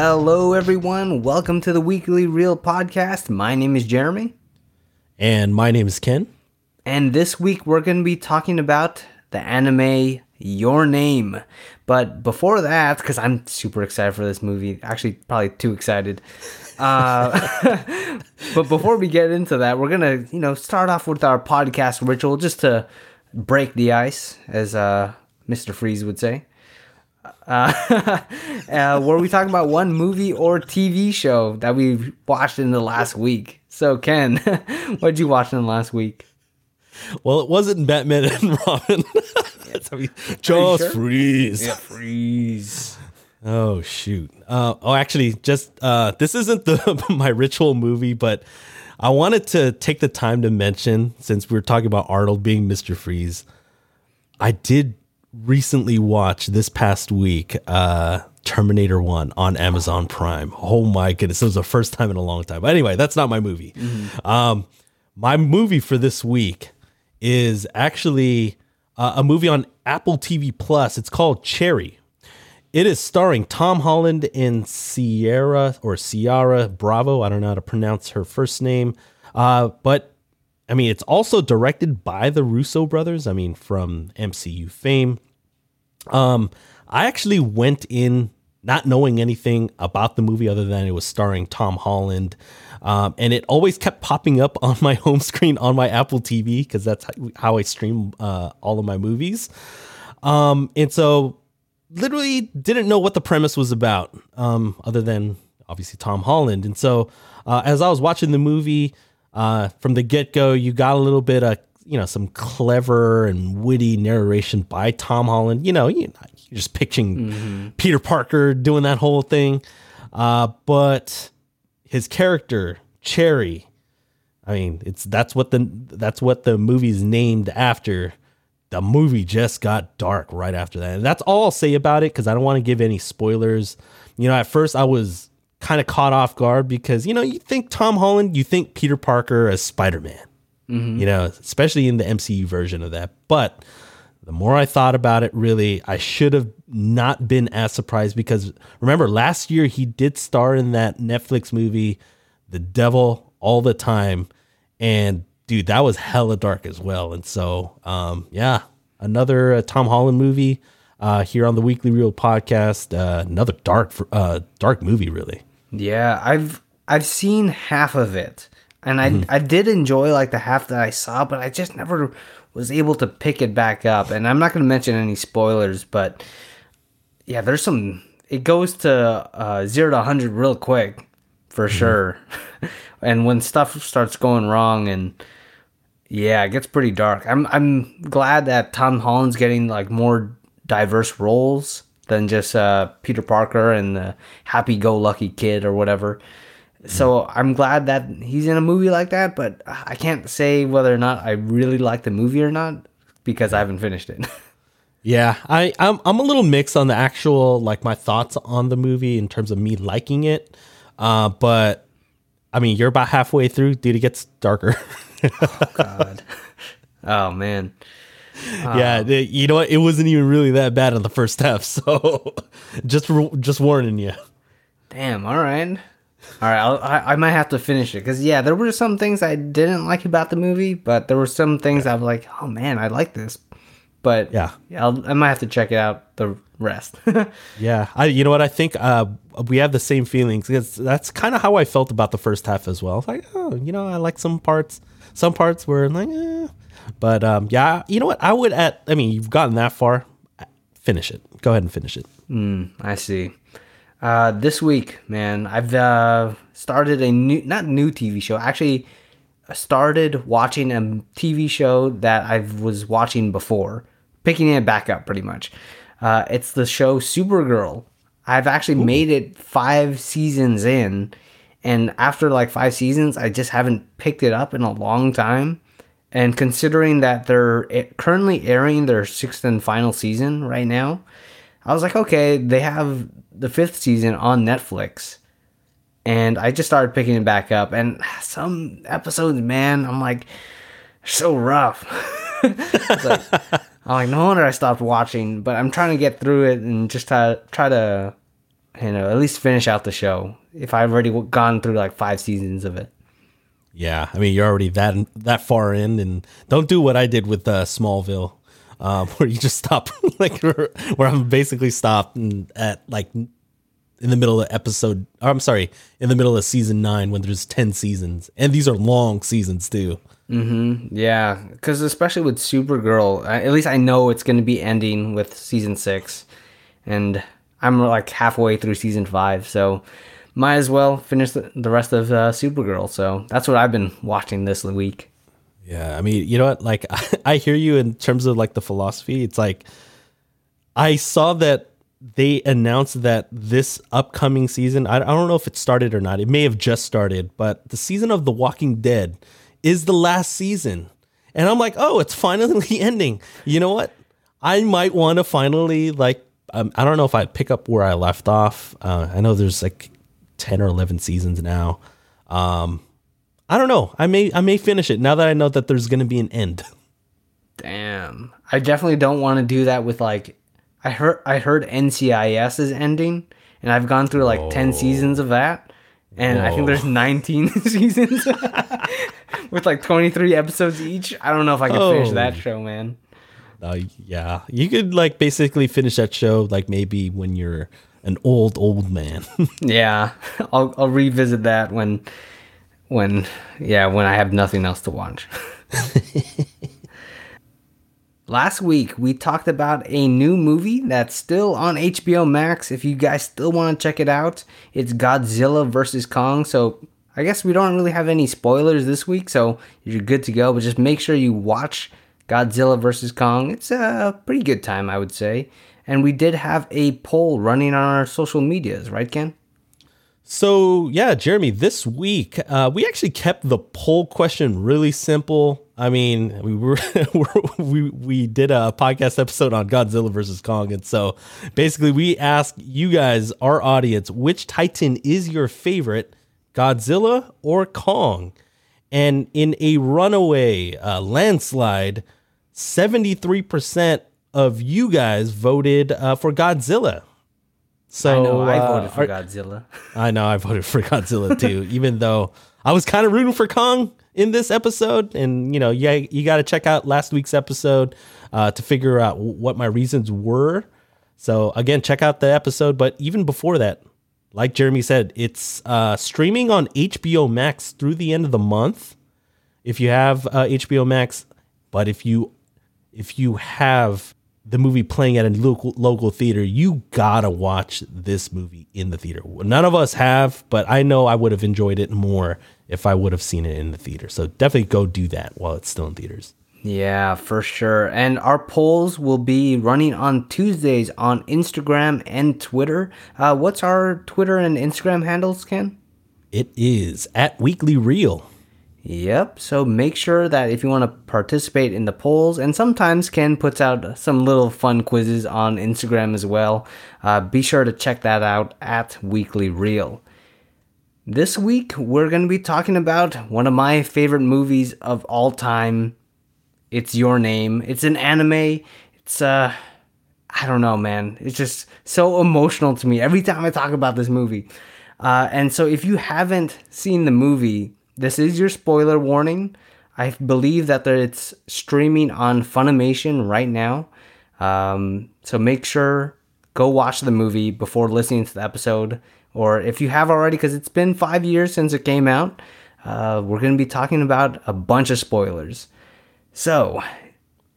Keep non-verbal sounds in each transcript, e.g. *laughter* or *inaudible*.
Hello, everyone. Welcome to the Weekly Reel podcast. My name is Jeremy. And my name is Ken. And this week we're going to be talking about the anime Your Name. But before that, because I'm super excited for this movie, actually, probably too excited. Uh, *laughs* but before we get into that, we're going to, you know, start off with our podcast ritual just to break the ice, as uh, Mr. Freeze would say. Uh, *laughs* uh, where we talk about one movie or TV show that we watched in the last week. So, Ken, *laughs* what did you watch in the last week? Well, it wasn't Batman and *laughs* Robin. just sure? freeze. Yeah, freeze. Oh shoot. Uh, oh, actually, just uh, this isn't the my ritual movie, but I wanted to take the time to mention since we were talking about Arnold being Mister Freeze. I did recently watched this past week uh Terminator 1 on Amazon Prime. Oh my goodness, it was the first time in a long time. But anyway, that's not my movie. Mm-hmm. Um my movie for this week is actually uh, a movie on Apple TV Plus. It's called Cherry. It is starring Tom Holland and Sierra or Ciara Bravo. I don't know how to pronounce her first name. Uh, but I mean, it's also directed by the Russo brothers. I mean, from MCU fame. Um, I actually went in not knowing anything about the movie other than it was starring Tom Holland. Um, and it always kept popping up *laughs* on my home screen on my Apple TV because that's how I stream uh, all of my movies. Um, and so, literally, didn't know what the premise was about, um, other than obviously Tom Holland. And so, uh, as I was watching the movie, uh, from the get go, you got a little bit of you know some clever and witty narration by Tom Holland. You know, you, are just picturing mm-hmm. Peter Parker doing that whole thing, uh, but his character Cherry. I mean, it's that's what the that's what the movie's named after. The movie just got dark right after that, and that's all I'll say about it because I don't want to give any spoilers. You know, at first I was kind of caught off guard because you know you think Tom Holland, you think Peter Parker as Spider Man, mm-hmm. you know, especially in the MCU version of that. But the more I thought about it, really, I should have not been as surprised because remember last year he did star in that Netflix movie, The Devil All the Time, and dude, that was hella dark as well. And so, um, yeah, another uh, Tom Holland movie. Uh, here on the Weekly Reel podcast, uh, another dark, uh, dark movie, really. Yeah, I've I've seen half of it, and I mm-hmm. I did enjoy like the half that I saw, but I just never was able to pick it back up. And I'm not going to mention any spoilers, but yeah, there's some. It goes to uh, zero to hundred real quick, for mm-hmm. sure. *laughs* and when stuff starts going wrong, and yeah, it gets pretty dark. I'm I'm glad that Tom Holland's getting like more diverse roles than just uh, Peter Parker and the happy-go-lucky kid or whatever. So I'm glad that he's in a movie like that, but I can't say whether or not I really like the movie or not because I haven't finished it. *laughs* yeah, I I'm I'm a little mixed on the actual like my thoughts on the movie in terms of me liking it. Uh, but I mean, you're about halfway through, dude. It gets darker. *laughs* oh God. *laughs* Oh man yeah, um, you know what? It wasn't even really that bad in the first half. *laughs* So just just warning you. Damn. All right. All right. I'll, I I might have to finish it because yeah, there were some things I didn't like about the movie, but there were some things I was like, oh man, I like this. But yeah, yeah, I'll, I might have to check it out the rest. *laughs* yeah, I you know what I think uh, we have the same feelings because that's kind of how I felt about the first half as well. Like, oh, you know, I like some parts. Some parts were like, eh, but um, yeah, you know what? I would at. I mean, you've gotten that far. Finish it. Go ahead and finish it. Mm, I see. Uh, this week, man, I've uh, started a new, not new TV show. Actually, started watching a TV show that I was watching before, picking it back up pretty much. Uh, it's the show Supergirl. I've actually Ooh. made it five seasons in, and after like five seasons, I just haven't picked it up in a long time. And considering that they're currently airing their sixth and final season right now, I was like, okay, they have the fifth season on Netflix. And I just started picking it back up. And *sighs* some episodes, man, I'm like, so rough. *laughs* like, I'm like, no wonder I stopped watching. But I'm trying to get through it and just try, try to you know, at least finish out the show if I've already gone through like five seasons of it. Yeah, I mean you're already that that far in, and don't do what I did with uh, Smallville, uh, *laughs* where you just stop *laughs* like where, I'm basically stopped at like in the middle of episode. Or I'm sorry, in the middle of season nine when there's ten seasons, and these are long seasons too. Mm-hmm. Yeah, because especially with Supergirl, at least I know it's going to be ending with season six, and I'm like halfway through season five, so might as well finish the, rest of uh, Supergirl. So that's what I've been watching this week. Yeah, I mean, you know what? Like, *laughs* I hear you in terms of like the philosophy. It's like I saw that they announced that this upcoming season. I, I don't know if it started or not. It may have just started, but the season of The Walking Dead is the last season, and I'm like, oh, it's finally *laughs* ending. You know what? I might want to finally like. Um, I don't know if I pick up where I left off. Uh, I know there's like 10 or 11 seasons now. Um, I don't know. I may I may finish it now that I know that there's going to be an end. *laughs* Damn. I definitely don't want to do that with like I heard I heard NCIS is ending and I've gone through like 10 seasons of that and Whoa. I think there's 19 *laughs* seasons *laughs* with like 23 episodes each. I don't know if I can oh. finish that show, man. Uh, yeah, you could like basically finish that show like maybe when you're an old old man. *laughs* yeah, I'll I'll revisit that when when yeah when I have nothing else to watch. *laughs* Last week we talked about a new movie that's still on HBO Max. If you guys still want to check it out, it's Godzilla vs Kong. So I guess we don't really have any spoilers this week, so you're good to go. But just make sure you watch Godzilla vs Kong. It's a pretty good time, I would say. And we did have a poll running on our social medias, right, Ken? So, yeah, Jeremy, this week uh, we actually kept the poll question really simple. I mean, we were *laughs* we we did a podcast episode on Godzilla versus Kong, and so basically we asked you guys, our audience, which Titan is your favorite, Godzilla or Kong? And in a runaway uh, landslide, seventy three percent of you guys voted uh, for Godzilla. So I know I uh, voted for Godzilla. *laughs* I know I voted for Godzilla too, *laughs* even though I was kind of rooting for Kong in this episode. And you know, yeah, you got to check out last week's episode uh, to figure out what my reasons were. So again, check out the episode. But even before that, like Jeremy said, it's uh, streaming on HBO Max through the end of the month. If you have uh, HBO Max, but if you if you have the movie playing at a local local theater, you gotta watch this movie in the theater. None of us have, but I know I would have enjoyed it more if I would have seen it in the theater. So definitely go do that while it's still in theaters. Yeah, for sure. And our polls will be running on Tuesdays on Instagram and Twitter. Uh, what's our Twitter and Instagram handles, Ken? It is at Weekly Reel. Yep. So make sure that if you want to participate in the polls, and sometimes Ken puts out some little fun quizzes on Instagram as well, uh, be sure to check that out at Weekly Reel. This week, we're going to be talking about one of my favorite movies of all time. It's Your Name. It's an anime. It's, uh, I don't know, man. It's just so emotional to me every time I talk about this movie. Uh, and so if you haven't seen the movie, this is your spoiler warning. I believe that it's streaming on Funimation right now. Um, so make sure go watch the movie before listening to the episode, or if you have already, because it's been five years since it came out. Uh, we're going to be talking about a bunch of spoilers. So,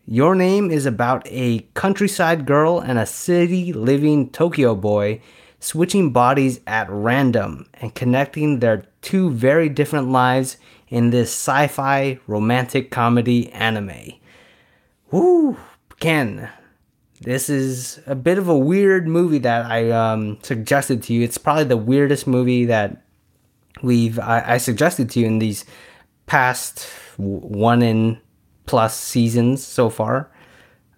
your name is about a countryside girl and a city living Tokyo boy switching bodies at random and connecting their two very different lives in this sci fi romantic comedy anime. Woo! Ken, this is a bit of a weird movie that I um, suggested to you. It's probably the weirdest movie that we've I, I suggested to you in these past one in plus seasons so far.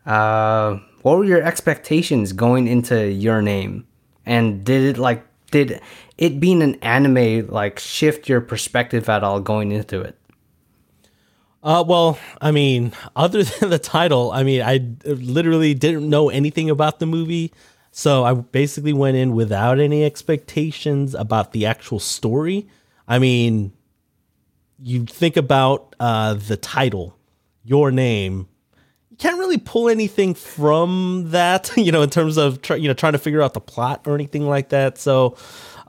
Uh, what were your expectations going into your name? And did it like did it being an anime like shift your perspective at all going into it? Uh, well, I mean, *laughs* other than the title, I mean, I literally didn't know anything about the movie. So I basically went in without any expectations about the actual story. I mean, you think about uh, the title, your name. You can't really pull anything from that, *laughs* you know, in terms of you know trying to figure out the plot or anything like that. So,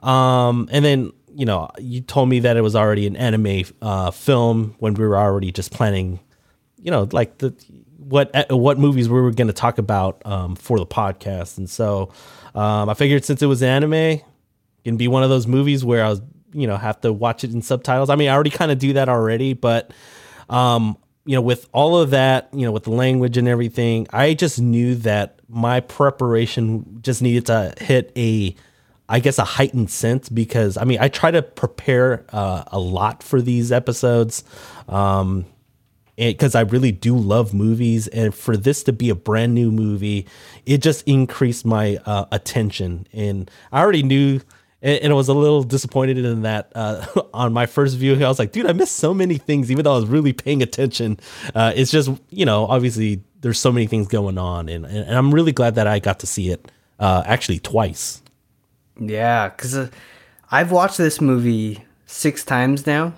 um, and then you know, you told me that it was already an anime uh, film when we were already just planning, you know, like the what uh, what movies we were going to talk about um, for the podcast, and so um, I figured since it was anime, it can be one of those movies where I was, you know, have to watch it in subtitles. I mean, I already kind of do that already, but um, you know, with all of that, you know, with the language and everything, I just knew that my preparation just needed to hit a I guess a heightened sense because I mean I try to prepare uh, a lot for these episodes, um, because I really do love movies, and for this to be a brand new movie, it just increased my uh, attention. And I already knew, and, and I was a little disappointed in that uh, *laughs* on my first view. I was like, dude, I missed so many things, even though I was really paying attention. Uh, it's just you know, obviously there's so many things going on, and, and I'm really glad that I got to see it uh, actually twice. Yeah, because uh, I've watched this movie six times now.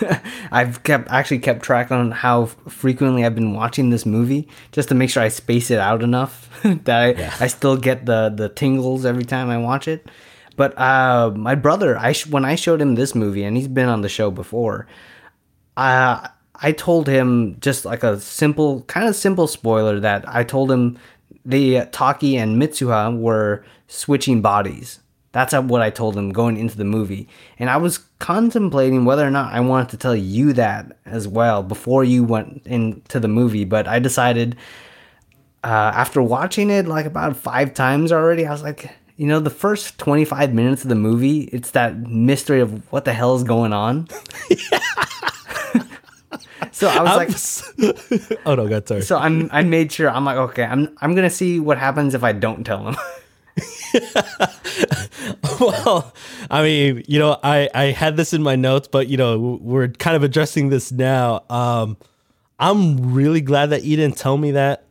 *laughs* I've kept actually kept track on how frequently I've been watching this movie just to make sure I space it out enough *laughs* that I, yeah. I still get the the tingles every time I watch it. But uh, my brother, I sh- when I showed him this movie, and he's been on the show before, uh, I told him just like a simple, kind of simple spoiler that I told him the Taki and Mitsuha were switching bodies that's what I told him going into the movie. And I was contemplating whether or not I wanted to tell you that as well before you went into the movie. But I decided uh, after watching it like about five times already, I was like, you know, the first 25 minutes of the movie, it's that mystery of what the hell is going on. *laughs* so I was I'm, like, *laughs* "Oh no, God, sorry." So I'm I made sure I'm like, okay, I'm I'm gonna see what happens if I don't tell him. *laughs* well, I mean, you know, I I had this in my notes, but you know, we're kind of addressing this now. Um, I'm really glad that you didn't tell me that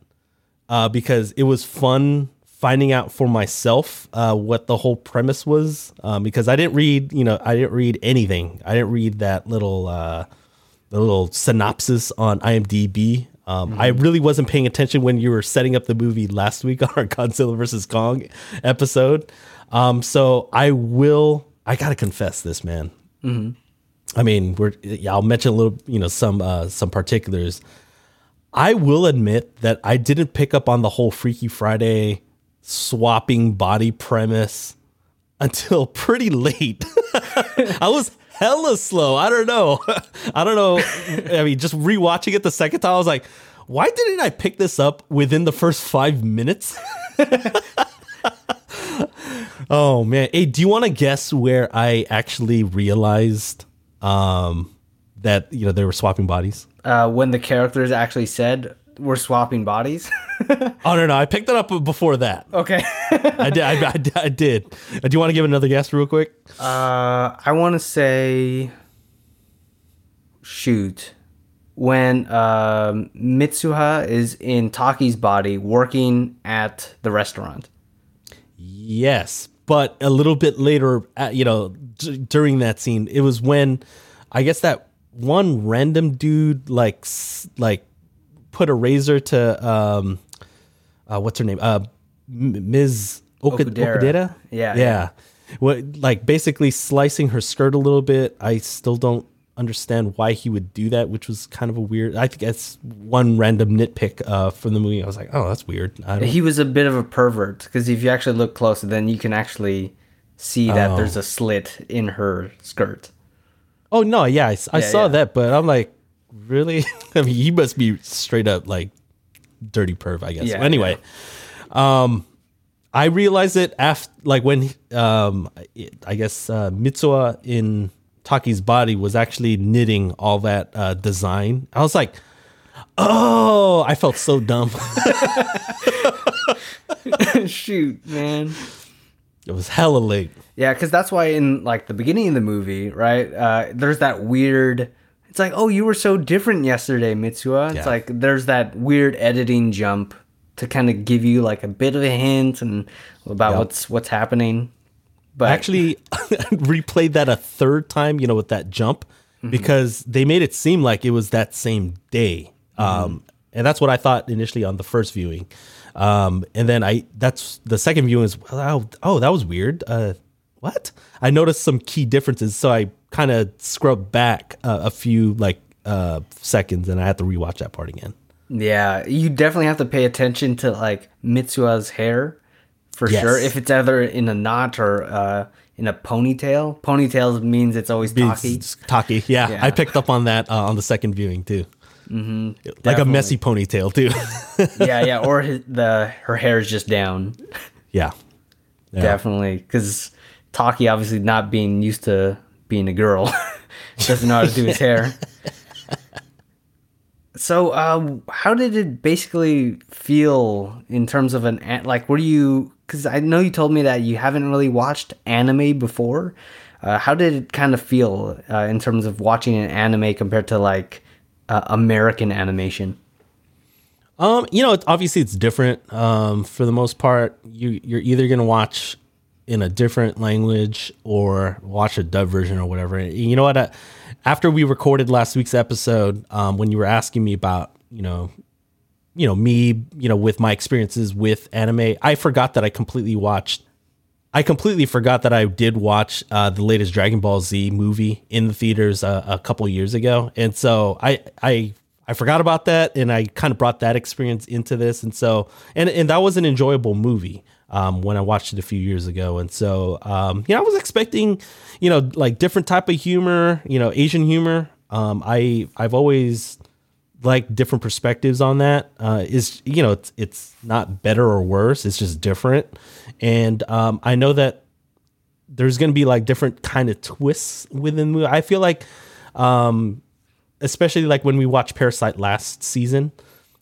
uh, because it was fun finding out for myself uh, what the whole premise was. Um, because I didn't read, you know, I didn't read anything. I didn't read that little uh, the little synopsis on IMDb um, mm-hmm. I really wasn't paying attention when you were setting up the movie last week *laughs* on our Godzilla versus Kong episode. Um, so I will. I gotta confess this, man. Mm-hmm. I mean, we're. Yeah, I'll mention a little. You know, some uh, some particulars. I will admit that I didn't pick up on the whole Freaky Friday swapping body premise until *laughs* pretty late. *laughs* I was hella slow. I don't know. *laughs* I don't know. I mean, just rewatching it the second time, I was like, why didn't I pick this up within the first five minutes? oh man. Hey, do you want to guess where I actually realized um, that you know they were swapping bodies? Uh, when the characters actually said we're swapping bodies. *laughs* oh no, no, I picked that up before that. Okay, I did. I, I, I did. Uh, do you want to give another guess, real quick? Uh, I want to say, shoot, when uh, Mitsuha is in Taki's body working at the restaurant. Yes, but a little bit later, uh, you know, d- during that scene, it was when I guess that one random dude like like put a razor to um, uh, what's her name? Uh, Ms. Oka- Okudera. Okudera? Yeah, yeah. Yeah. What like basically slicing her skirt a little bit. I still don't understand why he would do that, which was kind of a weird. I think that's one random nitpick uh, from the movie. I was like, oh, that's weird. He was a bit of a pervert because if you actually look closer, then you can actually see that oh. there's a slit in her skirt. Oh no, yeah, I, I yeah, saw yeah. that, but I'm like, really? *laughs* I mean, he must be straight up like dirty perv, I guess. Yeah, anyway, yeah. um, I realized it after, like when, um, I guess uh, Mitsuha in Taki's body was actually knitting all that uh, design. I was like, oh, I felt so dumb. *laughs* Shoot, man. It was hella late. Yeah, because that's why in like the beginning of the movie, right? Uh, there's that weird it's like, oh, you were so different yesterday, Mitsuha. It's yeah. like there's that weird editing jump to kind of give you like a bit of a hint and about Yep. what's what's happening. But I actually *laughs* replayed that a third time, you know, with that jump because they made it seem like it was that same day. Um, and that's what I thought initially on the first viewing. Um, and then I, that's the second viewing is, oh, oh that was weird. Uh, what? I noticed some key differences. So I kind of scrubbed back uh, a few like uh, seconds and I had to rewatch that part again. Yeah, you definitely have to pay attention to like Mitsua's hair for Yes. sure. If it's either in a knot or uh, in a ponytail, ponytails means it's always Taki. It's Taki, yeah, Yeah. I picked up on that uh, on the second viewing too. Mm-hmm, like a messy ponytail too. *laughs* yeah, yeah, or *laughs* his, the her hair is just down. yeah. Yeah. Definitely, because Taki obviously not being used to being a girl, *laughs* doesn't know how to do his hair. *laughs* So, uh, how did it basically feel in terms of an an- like? Were you? Because I know you told me that you haven't really watched anime before. Uh, how did it kind of feel uh, in terms of watching an anime compared to like uh, American animation? Um, you know, it's, obviously it's different. Um, for the most part, you you're either gonna watch in a different language or watch a dub version or whatever. And You know what? Uh, after we recorded last week's episode, um, when you were asking me about, you know, you know me, you know, with my experiences with anime, I forgot that I completely watched. I completely forgot that I did watch uh, the latest Dragon Ball Z movie in the theaters uh, a couple years ago, and so I I I forgot about that, and I kind of brought that experience into this, and so and and that was an enjoyable movie um, when I watched it a few years ago, and so um, you know I was expecting you know like different type of humor, you know Asian humor. Um, I I've always liked different perspectives on that. Uh, is you know it's it's not better or worse. It's just different. And um, i know that there's going to be like different kind of twists within the movie. I feel like um, especially like when we watched parasite last season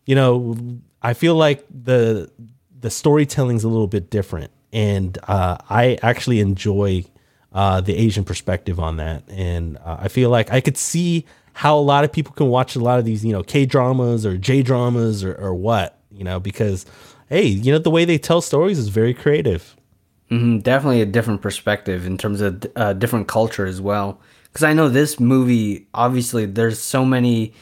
you know i feel like the the storytelling's a little bit different. And uh, i actually enjoy uh, the asian perspective on that. And uh, i feel like i could see how a lot of people can watch a lot of these you know k dramas or j dramas or, or what you know because hey you know the way they tell stories is very creative. Mhm, definitely a different perspective in terms of uh, different culture as well. Because I know this movie, obviously, there's so many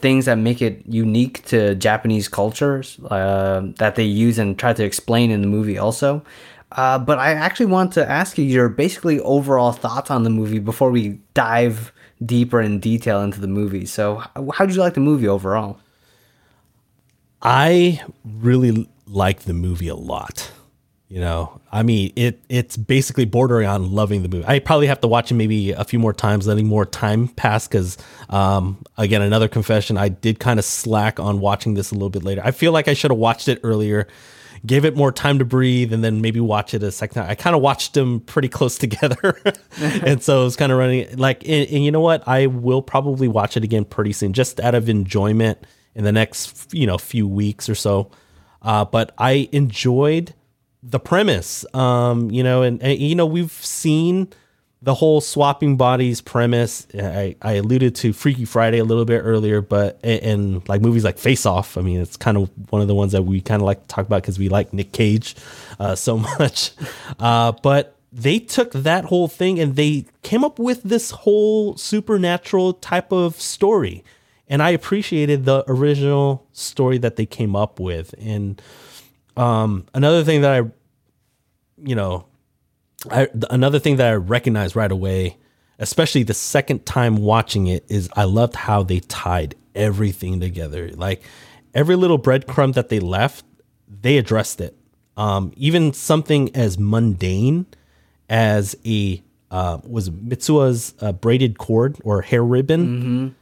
things that make it unique to Japanese cultures uh, that they use and try to explain in the movie also. Uh, but I actually want to ask you your basically overall thoughts on the movie before we dive deeper in detail into the movie. So, how did you like the movie overall? I really like the movie a lot. You know, I mean, it it's basically bordering on loving the movie. I probably have to watch it maybe a few more times, letting more time pass. Because, um, again, another confession, I did kind of slack on watching this a little bit later. I feel like I should have watched it earlier, gave it more time to breathe, and then maybe watch it a second time. I kind of watched them pretty close *laughs* together, *laughs* and so it was kind of running like. And, and you know what? I will probably watch it again pretty soon, just out of enjoyment in the next you know few weeks or so. Uh, but I enjoyed the premise um you know and, and you know we've seen the whole swapping bodies premise. I, I alluded to freaky friday a little bit earlier but and, and like movies like face off i mean it's kind of one of the ones that we kind of like to talk about because we like nick cage uh, *laughs* so much. Uh, but they took that whole thing and they came up with this whole supernatural type of story. And i appreciated the original story that they came up with. And um, another thing that I, you know, I, another thing that I recognized right away, especially the second time watching it, is I loved how they tied everything together. Like every little breadcrumb that they left, they addressed it. Um, even something as mundane as a uh, was Mitsua's uh, braided cord or hair ribbon.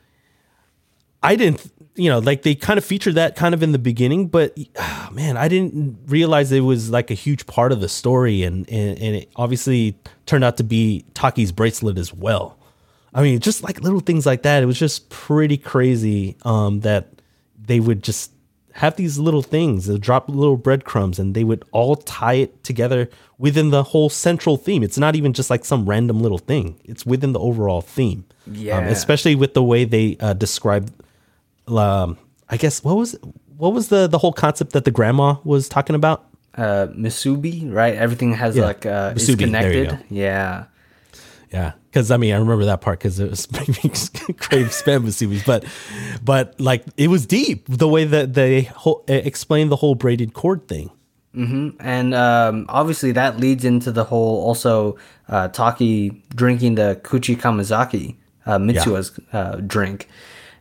I didn't, you know, like they kind of featured that kind of in the beginning, but ah, man, I didn't realize it was like a huge part of the story, and and, and it obviously turned out to be Taki's bracelet as well. I mean, just like little things like that, it was just pretty crazy um, that they would just have these little things, they drop little breadcrumbs, and they would all tie it together within the whole central theme. It's not even just like some random little thing; it's within the overall theme. Yeah. Um, especially with the way they uh, describe um, I guess what was what was the the whole concept that the grandma was talking about? Uh, Musubi, right? Everything has Yeah, like uh, Musubi, you connected. Yeah. Yeah, because I mean, I remember that part because it was *laughs* making crave spam musubis, but but like it was deep the way that they whole, explained the whole braided cord thing. and um, obviously that leads into the whole also uh, Taki drinking the Kuchikamizake uh, Mitsua's uh, drink,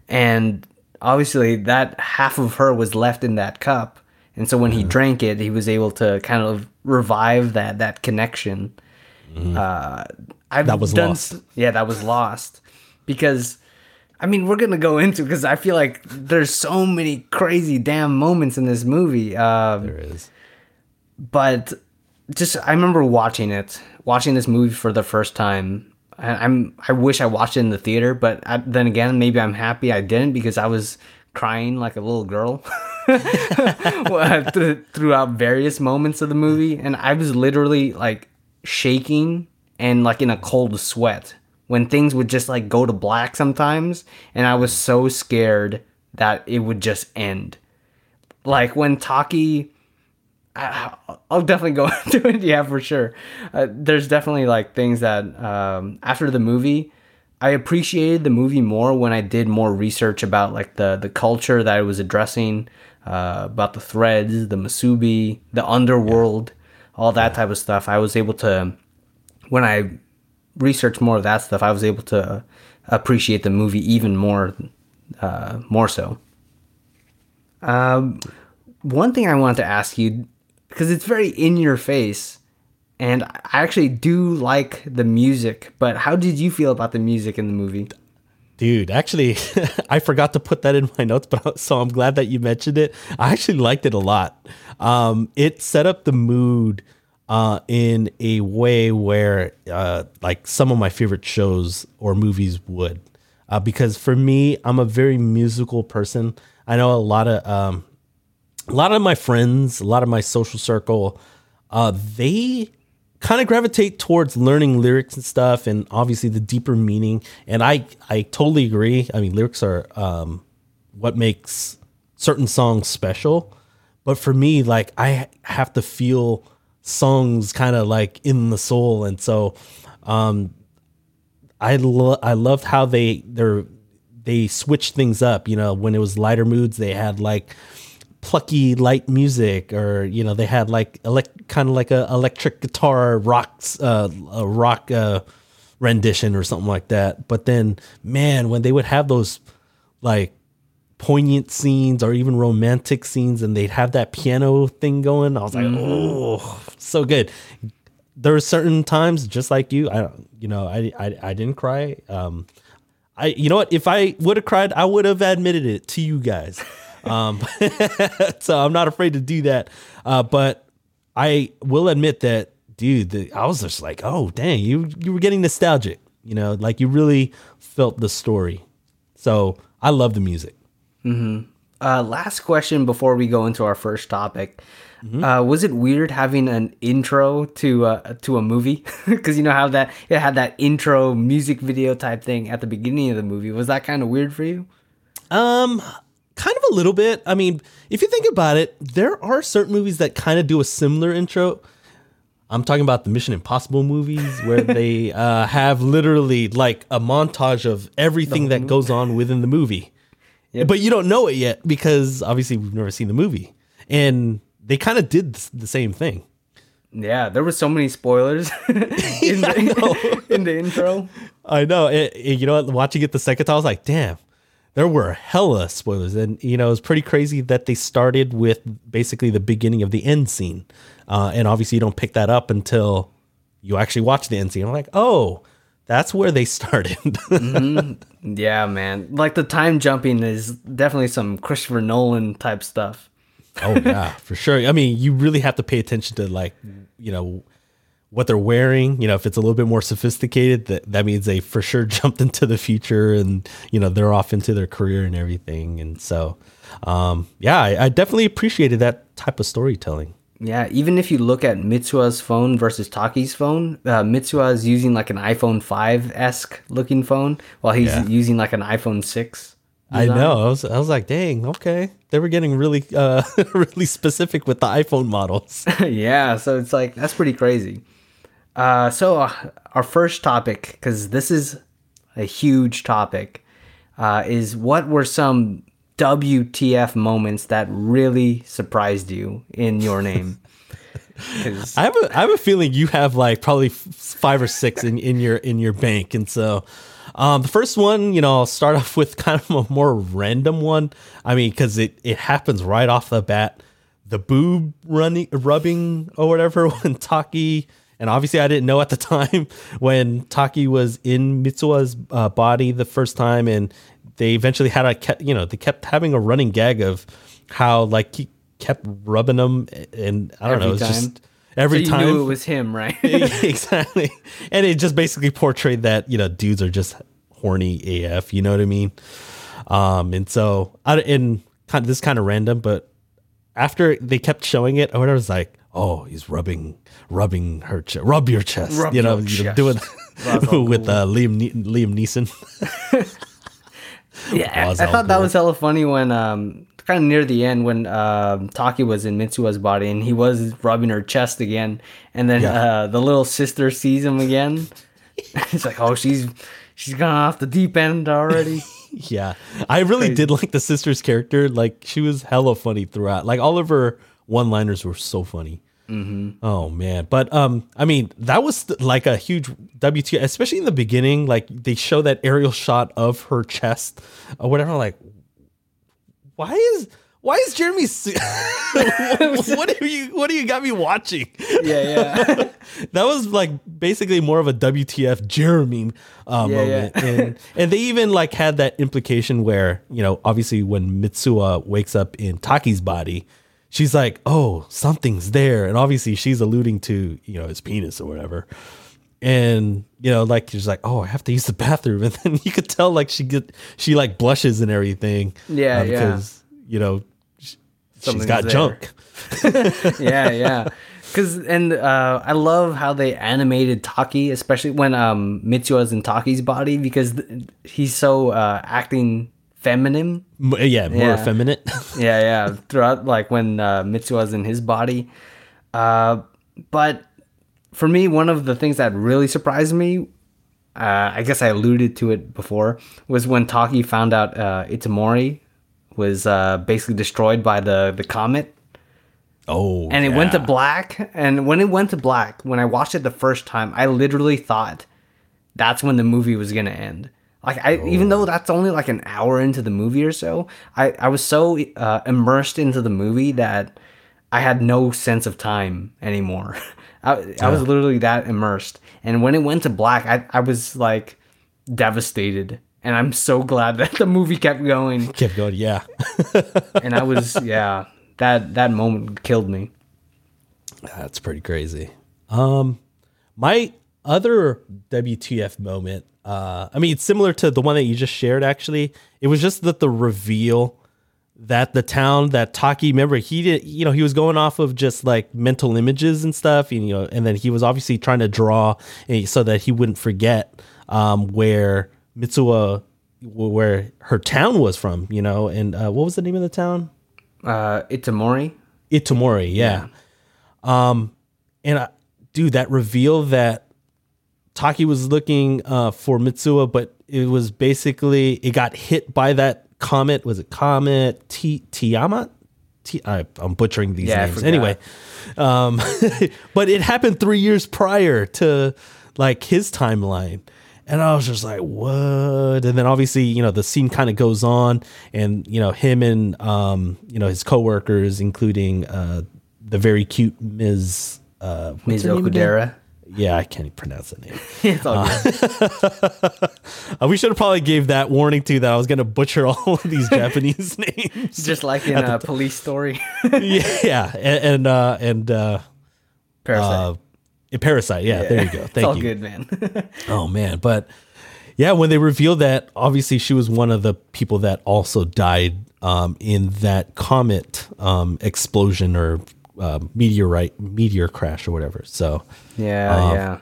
and obviously that half of her was left in that cup, and so when he drank it, he was able to kind of revive that that connection. Uh, I've That was done lost. yeah, that was lost because. I mean, we're gonna go into because I feel like there's so many crazy damn moments in this movie. Um, There is. but just I remember watching it, watching this movie for the first time. I, I'm I wish I watched it in the theater, but I, then again, maybe I'm happy I didn't because I was crying like a little girl *laughs* *laughs* throughout various moments of the movie, and I was literally like shaking and like in a cold sweat when things would just like go to black sometimes, and I was so scared that it would just end. Like when Taki I'll definitely go *laughs* into it. Yeah, for sure. Uh, there's definitely like things that um, after the movie, I appreciated the movie more when I did more research about like the the culture that it was addressing, uh, about the threads, the musubi, the underworld, all that type of stuff. I was able to, when I researched more of that stuff, I was able to appreciate the movie even more, uh, more so. Um, one thing I wanted to ask you because it's very in your face, and I actually do like the music. But how did you feel about the music in the movie? Dude, actually, *laughs* I forgot to put that in my notes, *laughs* but so I'm glad that you mentioned it. I actually liked it a lot. Um, it set up the mood uh, in a way where, uh, like, some of my favorite shows or movies would. Uh, because for me, I'm a very musical person. I know a lot of um, a lot of my friends, a lot of my social circle, uh, they kind of gravitate towards learning lyrics and stuff, and obviously the deeper meaning. And I, I totally agree. I mean, lyrics are um, what makes certain songs special. But for me, like I have to feel songs kind of like in the soul, and so um, I lo- I loved how they they're they switched things up. You know, when it was lighter moods, they had like plucky light music, or you know, they had like elect kind of like a electric guitar rocks uh, a rock uh, rendition or something like that. But then, man, when they would have those like poignant scenes or even romantic scenes and they'd have that piano thing going i was like oh so good. There were certain times just like you i don't you know i i, I didn't cry. Um i you know what? If i would have cried i would have admitted it to you guys *laughs* um *laughs* so i'm not afraid to do that uh but i will admit that dude the, i was just like oh dang you you were getting nostalgic you know like you really felt the story so i love the music Uh, last question before we go into our first topic. Uh, was it weird having an intro to uh, to a movie? *laughs* Because you know how that it had that intro music video type thing at the beginning of the movie. Was that kind of weird for you? Um, kind of a little bit. I mean, if you think about it, there are certain movies that kind of do a similar intro. I'm talking about the Mission Impossible movies *laughs* where they uh, have literally like a montage of everything that goes on within the movie. But you don't know it yet because obviously we've never seen the movie. And they kind of did the same thing. Yeah, there were so many spoilers *laughs* in, the, *laughs* in the intro. I know. It, it- you know, what, watching it the second time, I was like, damn, there were hella spoilers. And, you know, it's pretty crazy that they started with basically the beginning of the end scene. Uh, and obviously, you don't pick that up until you actually watch the end scene. I'm like, oh, that's where they *laughs* started. Yeah, man. Like the time jumping is definitely some Christopher Nolan type stuff. oh, yeah, for sure. I mean, you really have to pay attention to, like, you know, what they're wearing. You know, if it's a little bit more sophisticated, that, that means they for sure *laughs* jumped into the future and, you know, they're off into their career and everything. And so, um, yeah, I, I definitely appreciated that type of storytelling. Yeah, even if you look at Mitsua's phone versus Taki's phone, uh, Mitsua is using like an iPhone 5 esque looking phone, while he's Yeah. using like an iPhone 6. I know. I was, I was like, dang, okay. they were getting really uh *laughs* really specific with the iPhone models. *laughs* yeah, so it's like that's pretty crazy. Uh, so uh, our first topic, because this is a huge topic, uh, is what were some WTF moments that really surprised you in your name? *laughs* I have a I have a feeling you have like probably f- five or six in, in your in your bank, and so um, the first one, you know, I'll start *laughs* off with kind of a more random one. I mean, because it it happens right off the bat, the boob running rubbing or whatever *laughs* when Taki. And obviously, I didn't know at the *laughs* time when Taki was in Mitsua's uh, body the first time, and they eventually had a you know, they kept having a running gag of how like he kept rubbing them, and I don't Every know, it's just every so you time knew it was him, right? *laughs* *laughs* exactly. And it just basically portrayed that, you know, dudes are just horny AF, you know what I mean? Um, and so I and kind of this is kind of random, but after they kept showing it, I was like, oh, he's rubbing rubbing her chest, rub your chest, Rub you know, you know doing *laughs* *laughs* with uh, Liam Ne- Liam Neeson. *laughs* Yeah, Ra's I al thought that was hella funny when um kind of near the end when um Taki was in Mitsua's body and he was rubbing her chest again, and then Yeah. uh the little sister sees him again. it's like, oh, she's she's gone off the deep end already. Yeah, I really did like the sister's character. Like she was hella funny throughout. Like all of her one-liners were so funny. Mm-hmm. Oh man, but um, I mean that was th- like a huge WT, especially in the beginning. Like they show that aerial shot of her chest or whatever. Like, why is why is Jeremy? S- *laughs* *laughs* what do you what do you got me watching? yeah, yeah. *laughs* that was like basically more of a WTF Jeremy uh, Yeah, moment, and and they even like had that implication where you know obviously when Mitsuha wakes up in Taki's body, she's like, oh something's there, and obviously she's alluding to you know his penis or whatever, and you know like she's like, oh I have to use the bathroom, *laughs* and then you could tell like she get she like blushes and everything, Yeah, uh, yeah. because you know sh- she's Something's got there. junk. *laughs* yeah, yeah. Cause and uh, I love how they animated Taki, especially when um Mitsua's in Taki's body, because he's so uh, acting feminine. M- yeah, more Yeah. effeminate. *laughs* yeah, yeah. Throughout, like when uh, Mitsua's in his body. Uh, but for me, one of the things that really surprised me, uh, I guess I alluded to it before, was when Taki found out uh, Itamori was uh, basically destroyed by the the comet, oh, and it went to black. And when it went to black, when I watched it the first time, I literally thought that's when the movie was gonna end. Like I, even though that's only like an hour into the movie or so, I I was so uh, immersed into the movie that I had no sense of time anymore. *laughs* I, I was literally that immersed. And when it went to black, I I was like devastated. And I'm so glad that the movie kept going. *laughs* kept going. Yeah. *laughs* And I was yeah, that that moment killed me. That's pretty crazy. Um, my other WTF moment, uh, I mean, it's similar to the one that you just shared. Actually, it was just that the reveal that the town that Taki, remember, he did, you know, he was going off of just like mental images and stuff, and, you know, and then he was obviously trying to draw eh, so that he wouldn't forget um, where Mitsuha, where her town was from, you know, and uh, what was the name of the town? Uh Itamori. Itomori, yeah. Um, and I, dude, that reveal that Taki was looking uh, for Mitsuha, but it was basically it got hit by that comet. Was it comet T Tiamat? T- I, I'm butchering these Yeah, names anyway. Um, *laughs* but it happened three years prior to like his timeline. And I was just like, what? And then obviously, you know, the scene kind of goes on and, you know, him and, um, you know, his coworkers, including, uh, the very cute Ms. Uh, Ms. her name again? Okudera. Yeah, I can't pronounce the name. *laughs* it's all good. *laughs* Uh, we should have probably gave that warning too that I was going to butcher all of these *laughs* Japanese names. Just like in a police story. yeah, and and uh, and uh, Parasite. uh, Parasite. Yeah, there you go. Thank it's all you. good, man. Oh man, but yeah, when they revealed that, obviously she was one of the people that also died um, in that comet um, explosion or uh, meteorite meteor crash or whatever. So yeah, Um, yeah.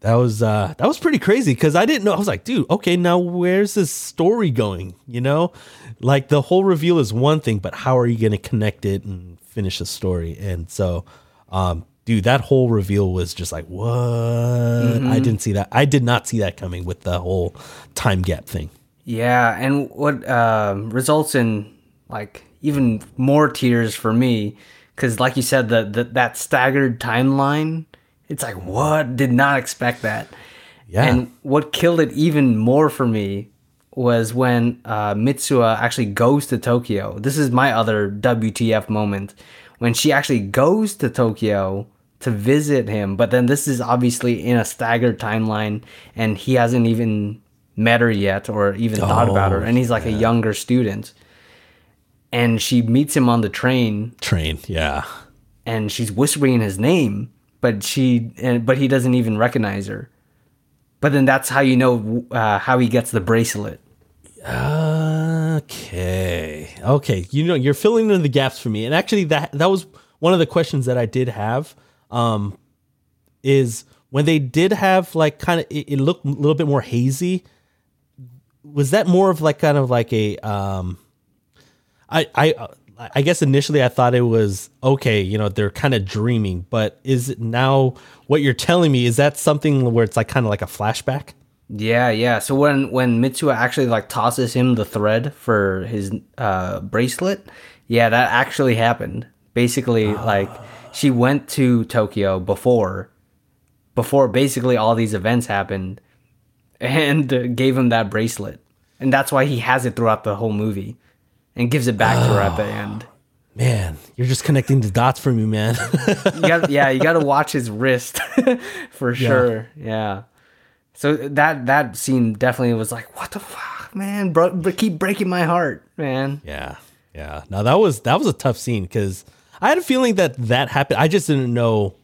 that was uh that was pretty crazy because I didn't know. I was like, dude, okay, now where's this story going? You know, like the whole reveal is one thing, but how are you going to connect it and finish the story? And so, um, dude, that whole reveal was just like, what? I didn't see that. I did not see that coming with the whole time gap thing. Yeah, and what um results in like even more tears for me, because like you said, the, the that staggered timeline, it's like what? Did not expect that. Yeah. And what killed it even more for me was when uh, Mitsuha actually goes to Tokyo. This is my other WTF moment when she actually goes to Tokyo to visit him. But then this is obviously in a staggered timeline, and he hasn't even met her yet or even thought about her. Oh, And he's like a younger student. And she meets him on the train Train. Yeah. and she's whispering his name, but she but he doesn't even recognize her. But then that's how you know uh, how he gets the bracelet. Okay. Okay. You know, you're filling in the gaps for me. And actually that that was one of the questions that I did have. Um is when they did have like kind of it, it looked a little bit more hazy. Was that more of like kind of like a um I I I guess initially I thought it was okay, you know, they're kind of dreaming, but is it now what you're telling me is that something where it's like kind of like a flashback? Yeah, yeah. So when when Mitsuha actually like tosses him the thread for his uh, bracelet, yeah, that actually happened. Basically, like she went to Tokyo before, before basically all these events happened, *laughs* and uh, gave him that bracelet, and that's why he has it throughout the whole movie, and gives it back to her at the end. Man, you're just connecting the dots for me, man. You got, yeah, you got to *laughs* watch his wrist *laughs* for sure. Yeah. So that that scene definitely was like, what the fuck, man, bro, but keep breaking my heart, man. Yeah, yeah. Now that was that was a tough scene because I had a feeling that that happened. I just didn't know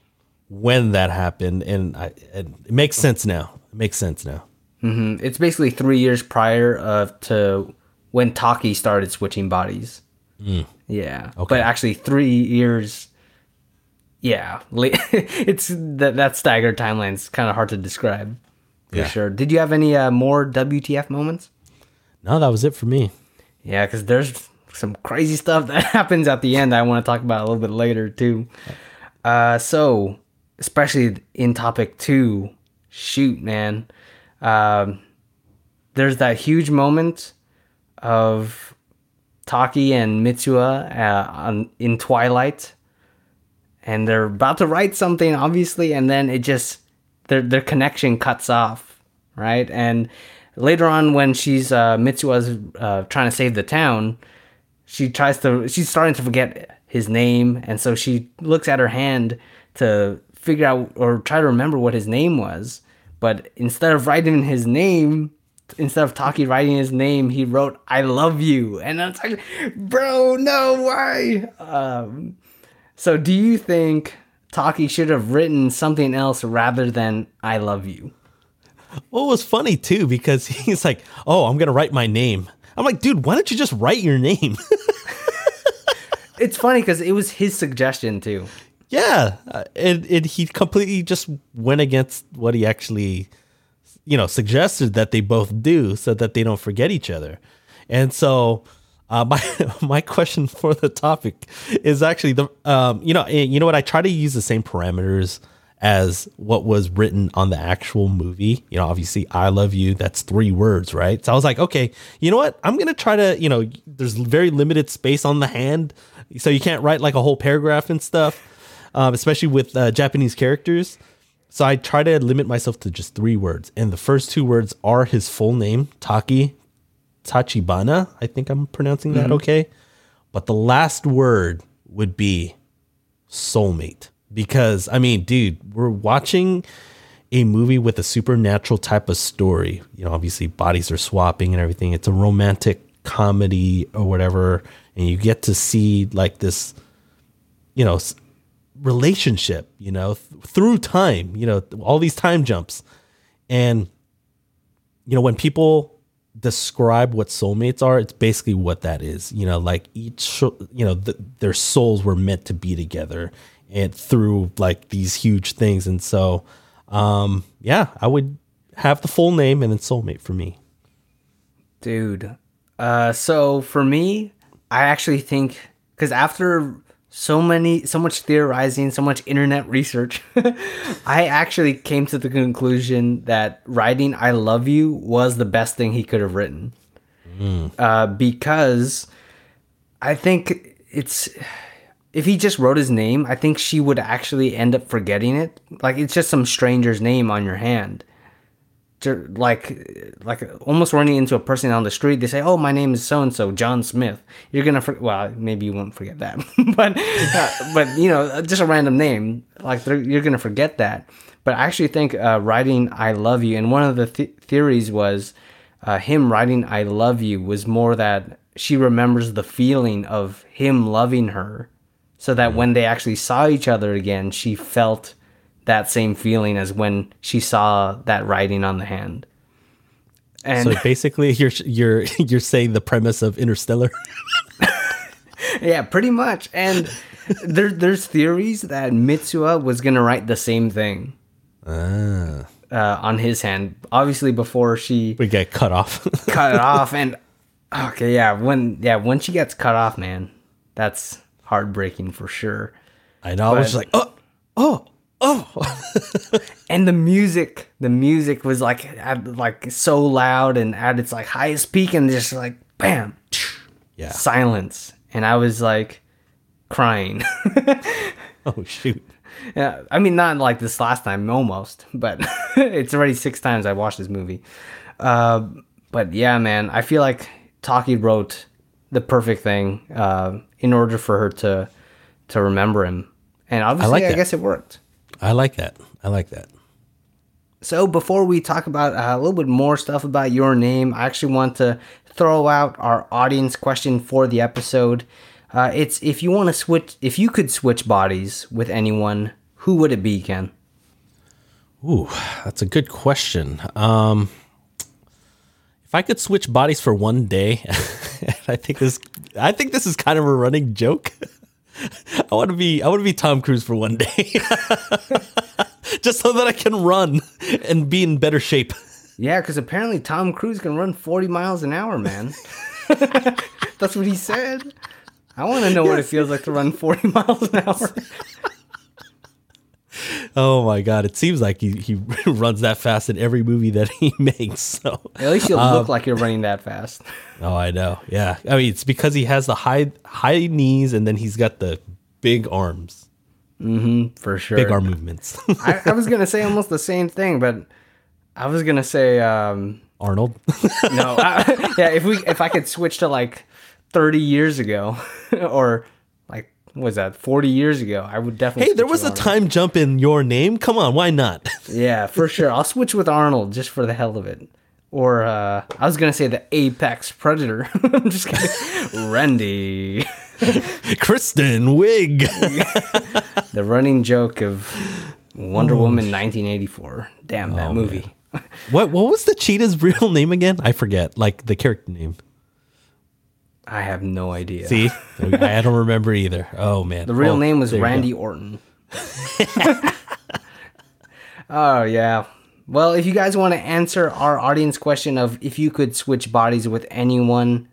when that happened, and I, it, it makes sense now. It makes sense now. hmm It's basically three years prior of to when Taki started switching bodies. Yeah, Okay. but actually three years. Yeah, *laughs* it's that that staggered timeline's kind of hard to describe for Yeah. sure. Did you have any uh, more WTF moments? No, that was it for me. Yeah, because there's some crazy stuff *laughs* that happens at the end I want to talk about a little bit later too. Uh, so, especially in topic two, shoot, man. Um, there's that huge moment of Taki and Mitsuha uh, on, in Twilight, and they're about to write something, obviously, and then it just their their connection cuts off, right? And later on, when she's uh, uh, trying to save the town, she tries to she's starting to forget his name, and so she looks at her hand to figure out or try to remember what his name was. But instead of writing his name, instead of Taki writing his name, he wrote "I love you," and I'm like, "Bro, no, why?" Um, so, do you think Taki should have written something else rather than "I love you"? Well, it was funny too because *laughs* he's like, "Oh, I'm gonna write my name." I'm like, "Dude, why don't you just write your name?" *laughs* It's funny because it was his suggestion too. yeah, uh, and, and he completely just went against what he actually, you know, suggested that they both do, so that they don't forget each other. And so, uh, *laughs* my my question for the topic is actually the, um, you know, you know what? I try to use the same parameters as what was written on the actual movie. You know, obviously, I love you. That's three words, right? So I was like, okay, you know what? I'm gonna try to, you know, there's very limited space on the hand, so you can't write like a whole paragraph and stuff, um, especially with uh, Japanese characters. So I try to limit myself to just three words, and the first two words are his full name, Taki Tachibana. I think I'm pronouncing that mm-hmm. okay. But the last word would be soulmate. Because, I mean, dude, we're watching a movie with a supernatural type of story. You know, obviously bodies are swapping and everything. It's a romantic comedy or whatever. And you get to see like this, you know, relationship, you know, th- through time, you know, all these time jumps. And, you know, when people describe what soulmates are, it's basically what that is. You know, like each, you know, th- their souls were meant to be together and through like these huge things. And so, Um, yeah, I would have the full name and then soulmate for me. Dude. Uh, so for me, I actually think because after so many, so much theorizing, so much internet research, *laughs* I actually came to the conclusion that writing "I love you" was the best thing he could have written. Uh, because I think it's if he just wrote his name, I think she would actually end up forgetting it. Like it's just some stranger's name on your hand like like almost running into a person on the street. They say oh my name is so and so john smith. You're gonna for- well maybe you won't forget that *laughs* but uh, but you know just a random name like you're gonna forget that. But i actually think uh, writing i love you and one of the th- theories was uh, him writing i love you was more that she remembers the feeling of him loving her so that when they actually saw each other again she felt that same feeling as when she saw that writing on the hand. And So basically, you're you're *laughs* you're saying the premise of Interstellar. *laughs* yeah, pretty much. And there, there's theories that Mitsuha was gonna write the same thing ah, uh, on his hand. Obviously, before she we get cut off. *laughs* cut it off. And okay, yeah, when yeah when she gets cut off, man, that's heartbreaking for sure. I know. I was just like, oh, oh, oh. *laughs* and the music the music was like at, like so loud and at its like highest peak and just like bam *tsk* Yeah. silence and i was like crying *laughs* oh shoot. yeah i mean not like this last time almost but *laughs* it's already six times i watched this movie uh, but yeah man i feel like taki wrote the perfect thing uh, in order for her to to remember him and obviously like I guess it worked I like that. I like that. So before we talk about uh, a little bit more stuff about your name, I actually want to throw out our audience question for the episode. Uh, it's if you want to switch, if you could switch bodies with anyone, who would it be, Ken? Ooh, that's a good question. Um, if I could switch bodies for one day, *laughs* I think this, I think this is kind of a running joke. *laughs* *laughs* I want to be, I want to be Tom Cruise for one day, *laughs* just so that I can run and be in better shape. Yeah, because apparently Tom Cruise can run 40 miles an hour, man. *laughs* That's what he said. I want to know what it feels like to run 40 miles an hour. Oh my god, it seems like he he *laughs* runs that fast in every movie that he *laughs* makes. So, At least you'll look like you're running that fast. *laughs* oh, I know. Yeah, I mean, it's because he has the high high knees and then he's got the big arms, Mm-hmm, For sure. big arm movements. I, I was going to say almost the same thing, but I was going to say, um, Arnold. No, I, yeah. If we, if I could switch to like thirty years ago, or was that forty years ago, I would definitely. hey, there was a with time jump in your name. Come on, why not? *laughs* Yeah, for sure. I'll switch with Arnold just for the hell of it. Or uh, I was gonna say the apex predator. *laughs* I'm just kidding. Randy, *laughs* Kristen Wiig the running joke of Wonder Woman 1984. Damn that movie. what what was the cheetah's real name again? I forget. Like the character name. I have no idea. See, *laughs* I don't remember either. Oh man, The real Oh, name was there you go. Randy Orton. *laughs* oh yeah. Well, if you guys want to answer our audience question of if you could switch bodies with anyone,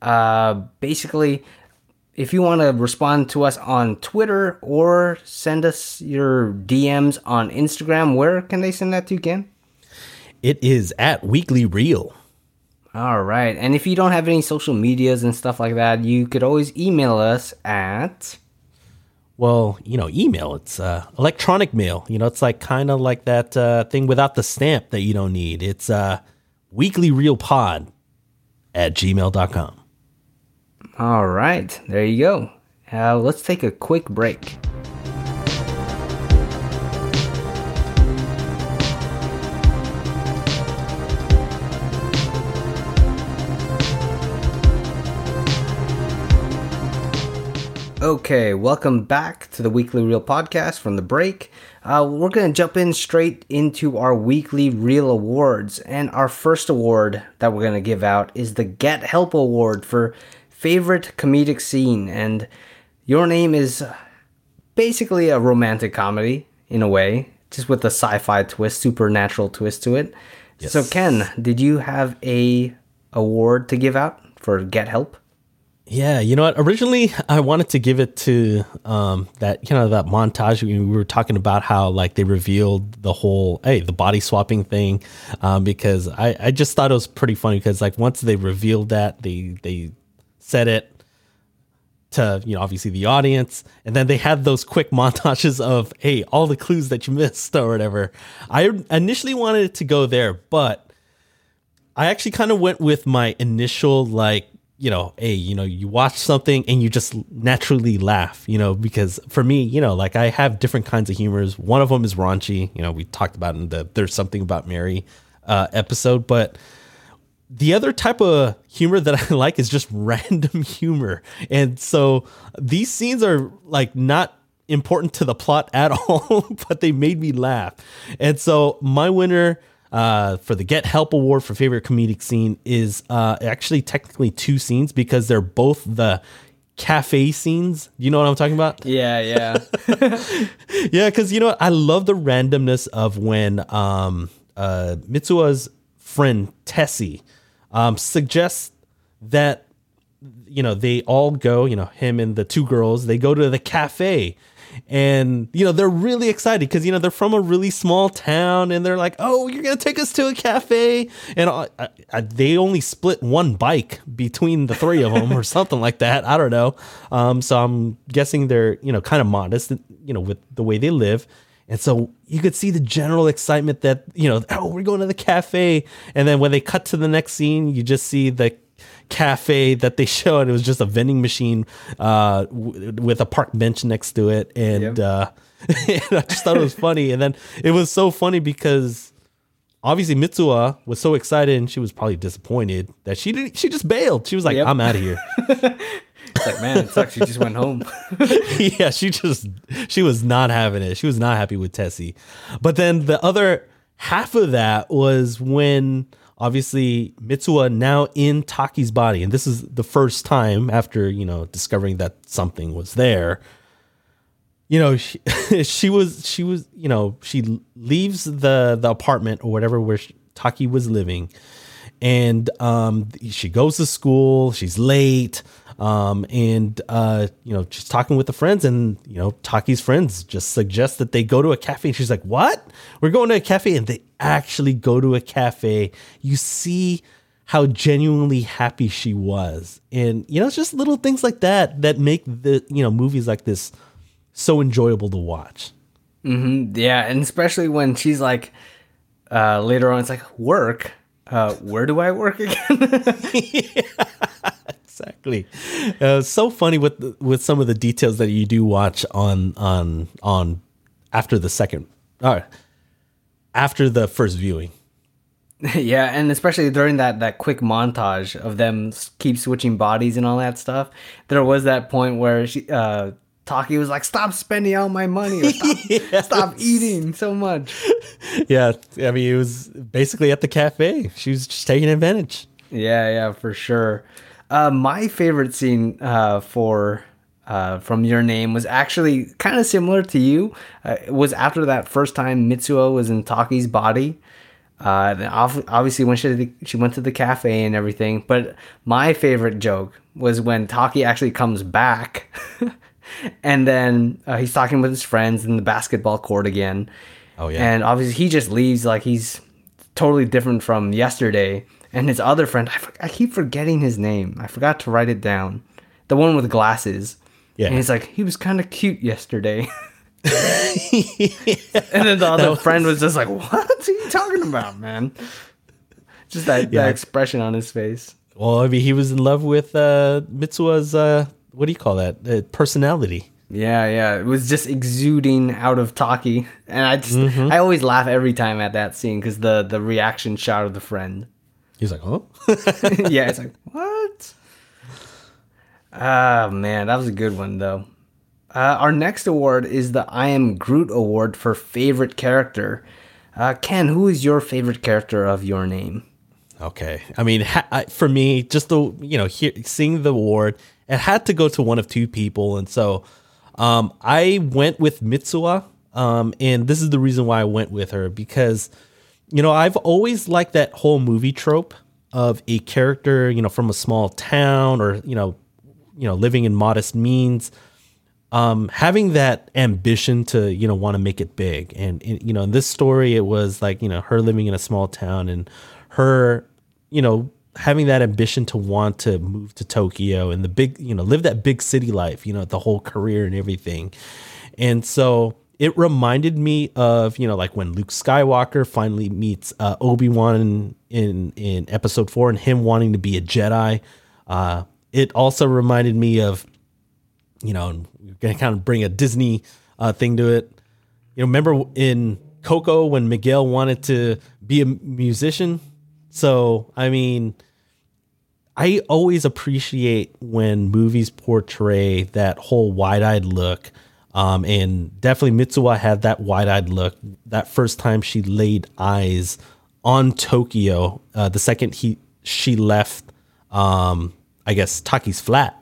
uh, basically, if you want to respond to us on Twitter or send us your DMs on Instagram, where can they send that to, Ken? It is at Weekly Reel. All right. And if you don't have any social medias and stuff like that, you could always email us at Well, you know, email. It's uh, electronic mail. You know, it's like kind of like that uh, thing without the stamp that you don't need. It's uh, weeklyreelpod at gmail.com. All right, there you go. Uh, let's take a quick break. Okay, welcome back to the Weekly Reel podcast from the break. Uh, we're going to jump in straight into our Weekly Reel Awards. And our first award that we're going to give out is the Get Help Award for Favorite Comedic Scene. And your name is basically a romantic comedy in a way. just with a sci-fi twist, supernatural twist to it. So Ken, did you have a award to give out for Get Help? Yeah, you know what? Originally, I wanted to give it to um, that you know that montage we we were talking about how like they revealed the whole hey the body swapping thing um, because I I just thought it was pretty funny because like once they revealed that they they said it to you know obviously the audience and then they had those quick *laughs* montages of hey all the clues that you missed *laughs* or whatever. I initially wanted it to go there, but I actually kind of went with my initial like, you know, hey, you know, you watch something and you just naturally laugh, you know, because for me, you know, like I have different kinds of humors. One of them is raunchy, you know, we talked about in the there's something about Mary uh episode, but the other type of humor that *laughs* I like is just random *laughs* humor. And so these scenes are like not important to the plot at *laughs* all, but they made me laugh. And so my winner uh, for the Get Help Award for favorite comedic scene is uh, actually technically two scenes because they're both the cafe scenes. You know what I'm talking about? Yeah, yeah. *laughs* yeah, because you know what? I love the randomness of when um, uh, Mitsuha's friend Tessie um, suggests that you know they all go. You know, him and the two girls they go to the cafe. And you know they're really excited because you know they're from a really small town, and they're like, "Oh, you're gonna take us to a cafe!" And I, I, they only split one bike between the three of them, or *laughs* something like that. I don't know. Um, so I'm guessing they're you know kind of modest, you know, with the way they live. And so you could see the general excitement that, you know, oh, we're going to the cafe. And then when they cut to the next scene, you just see the cafe that they *laughs* showed. it was just a vending machine uh, w- with a park bench next to it. And, Yep. uh, *laughs* and I just thought it was *laughs* funny. And then it was so funny because obviously Mitsuha was so excited and she was probably disappointed that she didn't, she just bailed. She was like, Yep. I'm out of here. It's like, man, it sucks. She just went home. yeah, she just she was not having it. She was not happy with Tessie. But then the other half of that was when obviously Mitsuha now in Taki's body, and this is the first time after you know discovering that something was there. You know, she, *laughs* she was she was you know she leaves the the apartment or whatever where she, Taki was living, and um, she goes to school. She's late, um, and uh, you know she's talking with the friends, and you know Taki's friends just suggest that they go to a cafe. And she's like, "What? We're going to a cafe?" And they actually go to a cafe. You see how genuinely happy she was, and you know it's just little things like that that make the you know movies like this so enjoyable to watch. Yeah, and especially when she's like, uh, later on, it's like, work? Uh, where do I work again? *laughs* *laughs* exactly. Uh, so funny with with some of the details that you do watch on on on after the second, uh, after the first viewing. *laughs* yeah, and especially during that that quick montage of them keep switching bodies and all that stuff. There was that point where she uh Taki was like, "Stop spending all my money, or stop, *laughs* stop eating so much." *laughs* Yeah, I mean it was basically at the cafe. She was just taking advantage. Yeah, yeah, for sure. Uh, my favorite scene uh, for uh, from your name was actually kind of similar to you. Uh, it was after that first time Mitsuha was in Taki's body. Uh, then obviously, when she she went to the cafe and everything. But my favorite joke was when Taki actually comes back, *laughs* and then uh, he's talking with his friends in the basketball court again. Oh, yeah. And obviously, he just leaves like he's totally different from yesterday. And his other friend, I, for- I keep forgetting his name. I forgot to write it down. The one with glasses. Yeah. And he's like, he was kind of cute yesterday. *laughs* *laughs* and then the other was- friend was just like, what are you talking about, man? Just that, Yeah. that expression on his face. Well, I mean he was in love with uh, uh, what do you call that uh, personality? Yeah, yeah. It was just exuding out of Taki. And I just, I always laugh every time at that scene because the, the reaction shot of the friend. He's like, oh, *laughs* yeah, it's like what? Ah man, that was a good one though. Uh, our next award is the I Am Groot Award for favorite character. Uh, Ken, who is your favorite character of your name? Okay. I mean, ha- I, for me, just the you know, hear, seeing the award, it had to go to one of two people, and so um, I went with Mitsuha Um, and this is the reason why I went with her because, you know, I've always liked that whole movie trope of a character, you know, from a small town or, you know, you know, living in modest means, um, having that ambition to, you know, want to make it big. And, and, you know, in this story, it was like, you know, her living in a small town and her, you know, having that ambition to want to move to Tokyo and the big, you know, live that big city life, you know, the whole career and everything. And so it reminded me of, you know, like when Luke Skywalker finally meets uh, Obi Wan in, in, in episode four and him wanting to be a Jedi. Uh, it also reminded me of, you know, we're to kind of bring a Disney uh, thing to it. You know, remember in Coco when Miguel wanted to be a musician? So, I mean, I always appreciate when movies portray that whole wide eyed look. Um, and definitely Mitsuha had that wide eyed look that first time she laid eyes on Tokyo, uh, the second he she left, um, I guess, Taki's flat.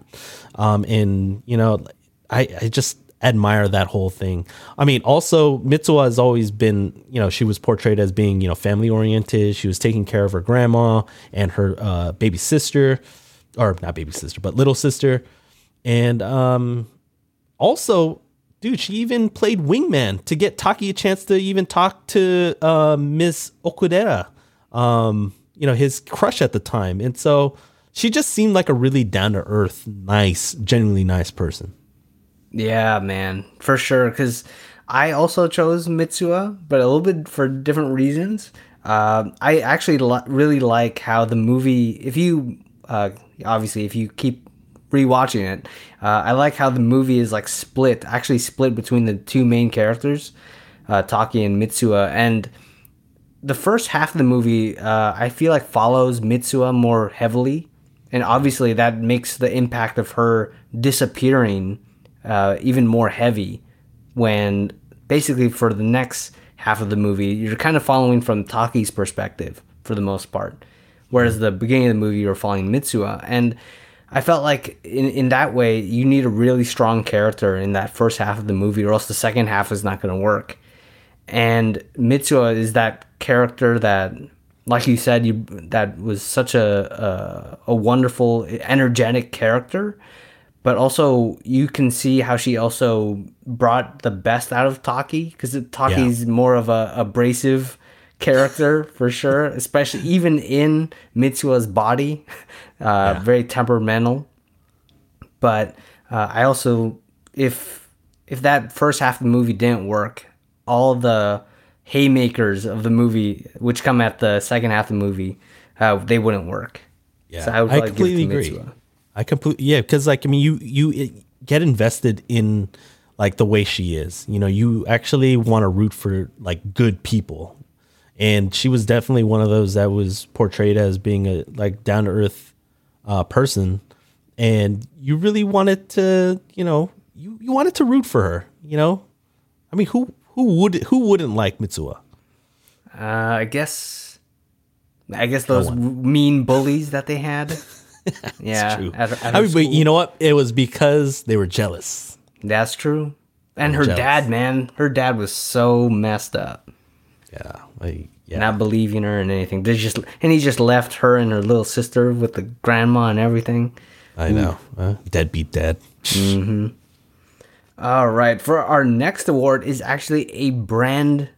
Um, and, you know, I, I just admire that whole thing. I mean, also Mitsuha has always been, you know, she was portrayed as being, you know, family oriented. She was taking care of her grandma and her uh, baby sister, or not baby sister, but little sister. And um, also, dude, she even played wingman to get Taki a chance to even talk to uh, Miss Okudera, um, you know, his crush at the time. And so she just seemed like a really down to earth, nice, genuinely nice person. Yeah, man, for sure. Because I also chose Mitsuha, but a little bit for different reasons. Uh, I actually really like how the movie. If you uh, obviously, if you keep rewatching it, uh, I like how the movie is like split, actually split between the two main characters, uh, Taki and Mitsuha, and the first half of the movie, uh, I feel like follows Mitsuha more heavily, and obviously that makes the impact of her disappearing uh, even more heavy when basically for the next half of the movie you're kind of following from Taki's perspective for the most part, whereas the beginning of the movie you're following Mitsuha and. I felt like in, in that way you need a really strong character in that first half of the movie or else the second half is not going to work. And Mitsuha is that character that like you said you that was such a a, a wonderful energetic character but also you can see how she also brought the best out of Taki because Taki's yeah. more of a abrasive character for sure, especially even in Mitsuha's body, *laughs* uh, yeah. very temperamental. But uh, I also, if if that first half of the movie didn't work, all the haymakers of the movie, which come at the second half of the movie, uh, they wouldn't work. Yeah, so I, would I completely agree. Mitsuha. I completely yeah, because like I mean, you you get invested in like the way she is. You know, you actually want to root for like good people, and she was definitely one of those that was portrayed as being a like down to earth uh, person, and you really wanted to, you know, you you wanted to root for her. You know, I mean, who who would who wouldn't like Mitsuha? Uh, I guess, I guess those mean bullies that they had. *laughs* yeah, true. At, at I mean, but you know what? It was because they were jealous. That's true. And her jealous. dad, man, her dad was so messed up. Yeah, like, yeah. Not believing her and anything. They just and he just left her and her little sister with the grandma and everything. I know. Uh, deadbeat dad. Mm-hmm. All right. For our next award is actually a brand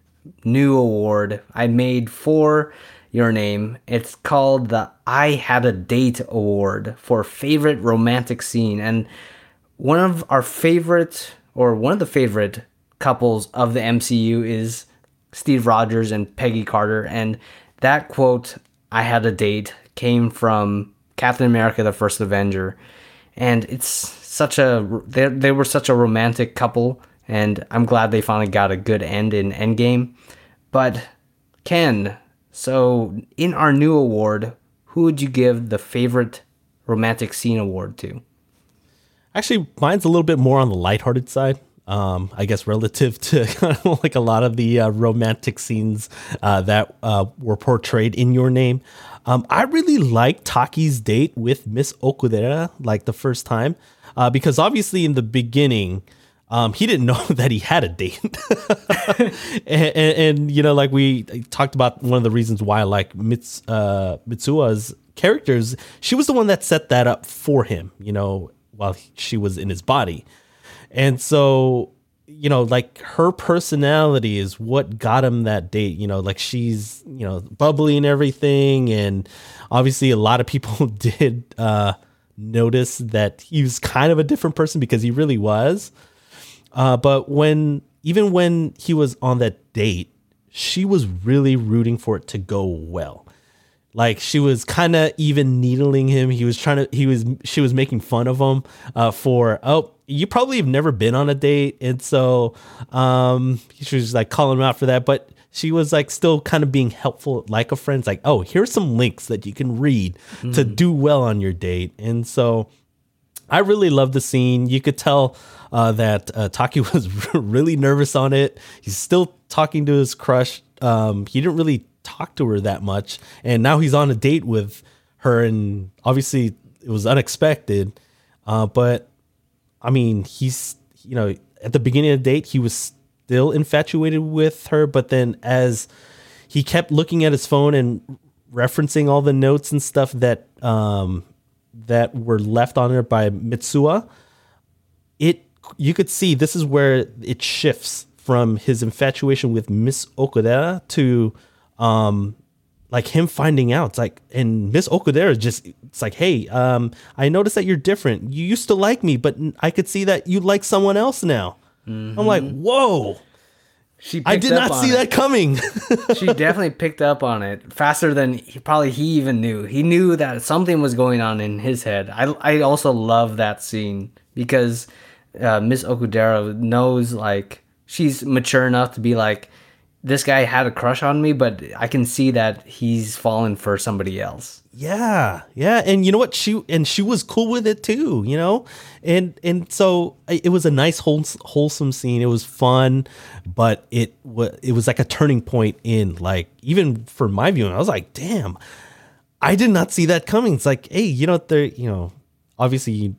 new award I made for your name. It's called the I Had a Date Award for favorite romantic scene. And one of our favorite, or one of the favorite couples of the MCU is Steve Rogers and Peggy Carter. And that quote, I had a date, came from Captain America the First Avenger. And it's such a, they, were such a romantic couple. And I'm glad they finally got a good end in Endgame. But Ken, so, in our new award, who would you give the favorite romantic scene award to? Actually, mine's a little bit more on the lighthearted side. Um, I guess relative to *laughs* like a lot of the uh, romantic scenes uh, that uh, were portrayed in your name. Um, I really like Taki's date with Miss Okudera, like the first time, uh, because obviously in the beginning, um, he didn't *laughs* know that he had a date. *laughs* and, and, and, you know, like we talked about one of the reasons why like Mits, uh, Mitsuha's characters, she was the one that set that up for him, you know, while she was in his body. And so, you know, like her personality is what got him that date. You know, like she's, you know, bubbly and everything. And obviously, a lot of people *laughs* did uh, notice that he was kind of a different person because he really was. Uh, but when, even when he was on that date, she was really rooting for it to go well like she was kind of even needling him. He was trying to he was she was making fun of him uh, for oh you probably have never been on a date. And so um she was like calling him out for that. But she was like still kind of being helpful like a friend. It's like oh here's some links that you can read mm. to do well on your date. And so i really love the scene. You could tell uh, that uh, taki *laughs* was really nervous on it. He's still talking to his crush. Um, he didn't really talk to her that much. And now he's on a date with her, and obviously it was unexpected. Uh, but I mean, he's you know at the beginning of the date he was still infatuated with her, but then as he kept looking at his phone and referencing all the notes and stuff that um, that were left on there by Mitsuha, it you could see this is where it shifts from his infatuation with Miss Okudera to um, like him finding out. It's like, and Miss Okudera just, it's like, hey, um, I noticed that you're different. You used to like me, but I could see that you like someone else now. Mm-hmm. I'm like, whoa. She I did not see it. that coming. *laughs* she definitely picked up on it faster than he, probably he even knew. He knew that something was going on in his head. I, I also love that scene because uh, Miss Okudera knows like she's mature enough to be like, this guy had a crush on me, but I can see that he's fallen for somebody else. Yeah, yeah, and you know what? She and she was cool with it too. You know, and and so it was a nice wholesome scene. It was fun, but it was it was like a turning point in like even for my viewing. I was like, damn, I did not see that coming. It's like, hey, you know, there, you know, obviously you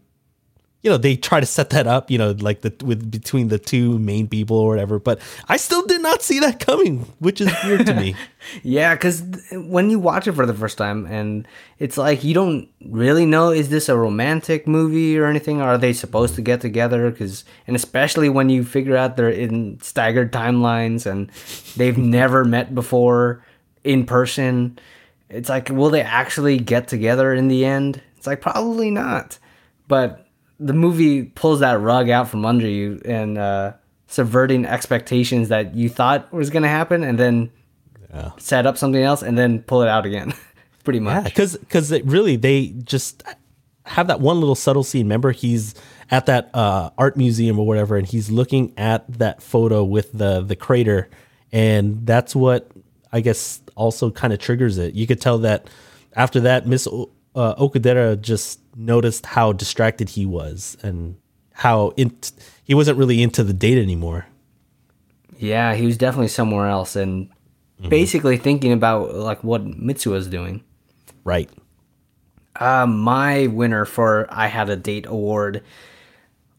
know they try to set that up you know like the with between the two main people or whatever but i still did not see that coming which is weird to me. *laughs* Yeah because when you watch it for the first time and it's like you don't really know is this a romantic movie or anything? Are they supposed to get together? Because and especially when you figure out they're in staggered timelines and they've *laughs* never met before in person it's like will they actually get together in the end? It's like probably not but the movie pulls that rug out from under you and uh, subverting expectations that you thought was going to happen, and then yeah. set up something else, and then pull it out again. *laughs* Pretty much. Yeah, because because really they just have that one little subtle scene. Remember, he's at that uh, art museum or whatever, and he's looking at that photo with the the crater, and that's what I guess also kind of triggers it. You could tell that after that, Miss uh, Okudera just noticed how distracted he was and how in, he wasn't really into the date anymore. Yeah, he was definitely somewhere else and mm-hmm. basically thinking about like what Mitsu was doing. Right. Uh, my winner for I Had a Date award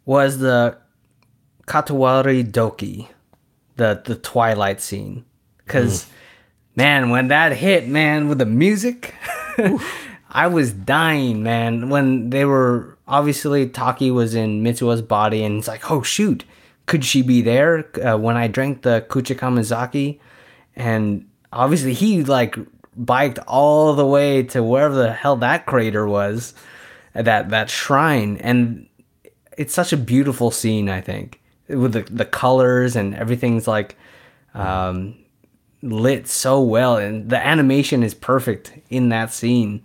was the Kataware Doki, the the Twilight scene. Because, mm. man, when that hit, man, with the music, *laughs* I was dying, man, when they were obviously Taki was in Mitsuha's body, and it's like, oh shoot, could she be there? Uh, when I drank the Kuchikamizake, and obviously he like biked all the way to wherever the hell that crater was, that that shrine, and it's such a beautiful scene. I think with the the colors and everything's like um, lit so well, and the animation is perfect in that scene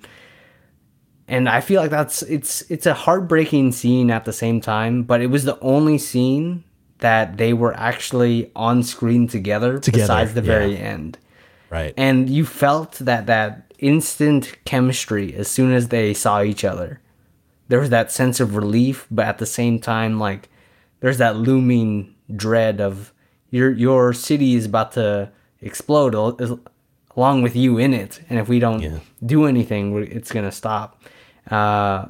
and I feel like that's it's it's a heartbreaking scene at the same time, but it was the only scene that they were actually on screen together, together besides the yeah. very end. Right. And you felt that that instant chemistry as soon as they saw each other. There was that sense of relief, but at the same time like there's that looming dread of your your city is about to explode along with you in it and if we don't yeah. do anything it's going to stop uh,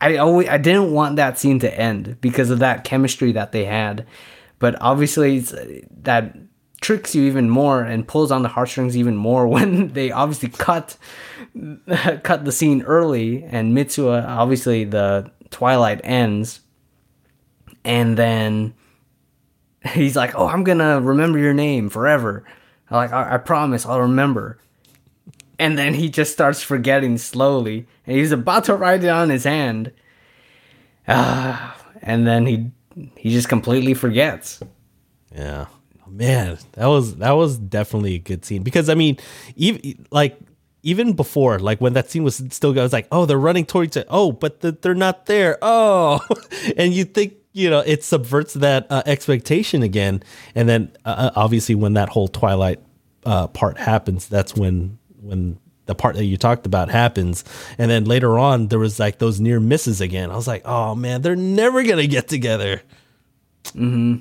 I always I didn't want that scene to end because of that chemistry that they had, but obviously that tricks you even more and pulls on the heartstrings even more *laughs* when they obviously cut *laughs* cut the scene early and Mitsuha obviously the twilight ends. And then *laughs* he's like oh I'm gonna remember your name forever. Like I, I promise I'll remember and then he just starts forgetting slowly. And he's about to write it on his hand. Uh, and then he he just completely forgets. Yeah. Man, that was that was definitely a good scene. Because I mean, even like even before, like when that scene was still going, I was like, oh, they're running towards it. Oh, but the, they're not there. Oh, *laughs* and you think you know it subverts that uh, expectation again, and then uh, obviously when that whole Twilight uh, part happens, that's when when the part that you talked about happens, and then later on there was like those near misses again. I was like, oh man, they're never gonna get together. Hmm.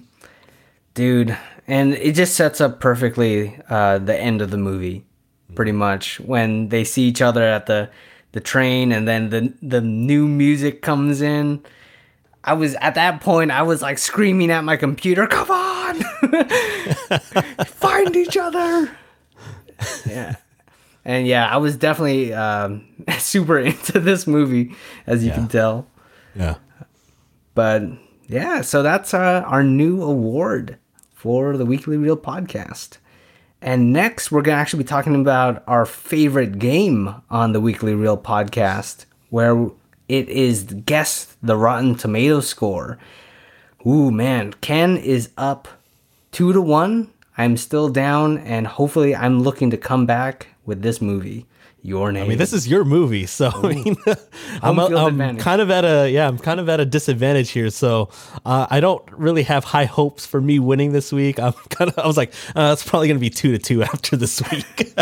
Dude, and it just sets up perfectly uh, the end of the movie, pretty much when they see each other at the the train, and then the the new music comes in. I was at that point. I was like screaming at my computer, "Come on, *laughs* find each other!" *laughs* Yeah, and yeah, I was definitely um, *laughs* super *laughs* into this movie, as you yeah. can tell. Yeah, but yeah, so that's uh, our new award for the Weekly Reel podcast. And next, we're going to actually be talking about our favorite game on the Weekly Reel podcast, where it is Guess the Rotten Tomato score. Ooh, man. Ken is up two to one. I'm still down, and hopefully, I'm looking to come back with this movie your name. I mean, this is your movie, so I mean, *laughs* I'm, I'm kind of at a yeah, I'm kind of at a disadvantage here. So uh, I don't really have high hopes for me winning this week. I'm *laughs* kind of I was like, uh, it's probably going to be two to two *laughs* after this week.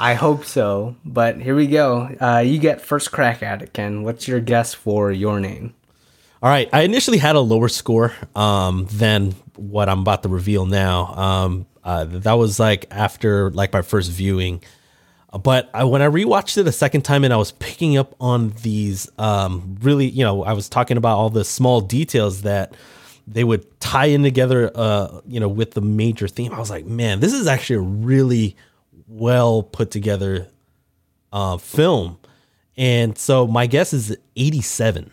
I hope so, but here we go. Uh, you get first crack at it, Ken. What's your guess for your name? All right, I initially had a lower score um, than what I'm about to reveal now. Um, uh, that was like after like my first viewing. But I, when I rewatched it a second time and I was picking up on these um, really, you know, I was talking about all the small details that they would tie in together, uh, you know, with the major theme. I was like, man, this is actually a really well put together uh, film. And so my guess is 87.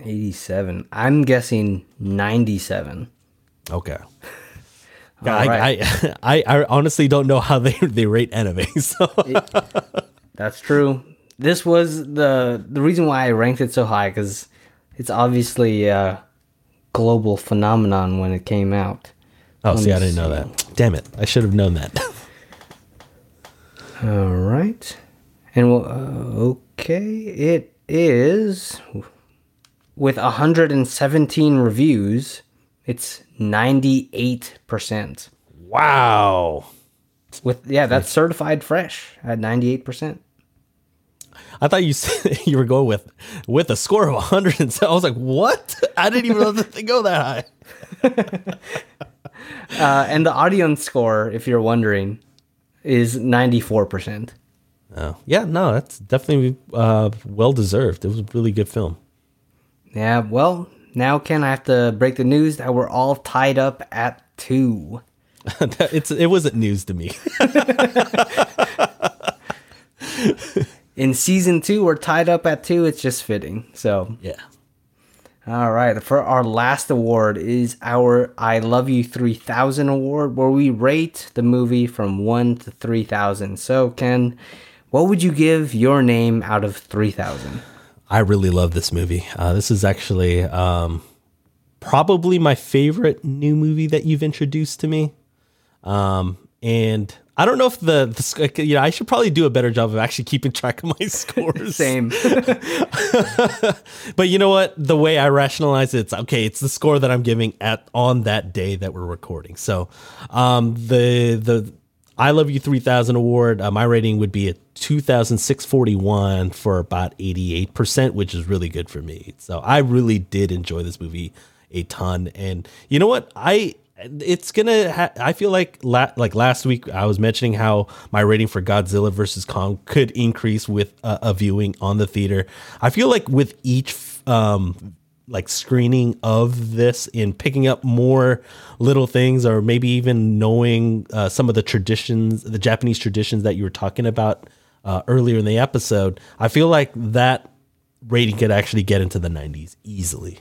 87. I'm guessing 97. Okay. I, right. I, *laughs* I, I, honestly don't know how they, *laughs* they rate anime. *laughs* So it, that's true. This was the the reason why I ranked it so high because it's obviously a global phenomenon when it came out. Oh, Let see, I didn't see. know that. Damn it! I should have known that. All right, and well, uh, okay, it is with 117 reviews. It's 98%. Wow. With yeah, that's certified fresh at 98%. I thought you *laughs* said you were going with with a score of 100 and I was like, "What? I didn't even know that they go that high." *laughs* uh, and the audience score, if you're wondering, is 94%. Oh, yeah, no, that's definitely uh, well deserved. It was a really good film. Yeah, well, now, Ken, I have to break the news that we're all tied up at two. *laughs* it's it wasn't news to me. In season two, we're tied up at two. It's just fitting. So yeah. All right. For our last award is our I Love You 3000 award, where we rate the movie from 1 to 3000. So, Ken, what would you give your name out of 3000? I really love this movie. Uh, this is actually um, probably my favorite new movie that you've introduced to me. Um, and I don't know if the, the you know I should probably do a better job of actually keeping track of my *laughs* scores. Same. *laughs* but you know what? The way I rationalize it, it's okay. It's the score that I'm giving at on that day that we're recording. So, um, the the I Love You 3000 award, uh, my rating would be a 2,641 for about 88%, which is really good for me. So I really did enjoy this movie a ton. And you know what? I it's gonna. Ha- I feel like la- like last week I was mentioning how my rating for Godzilla versus Kong could increase with a, a viewing on the theater. I feel like with each um like screening of this in picking up more little things or maybe even knowing uh, some of the traditions the japanese traditions that you were talking about uh, earlier in the episode i feel like that rating could actually get into the 90s easily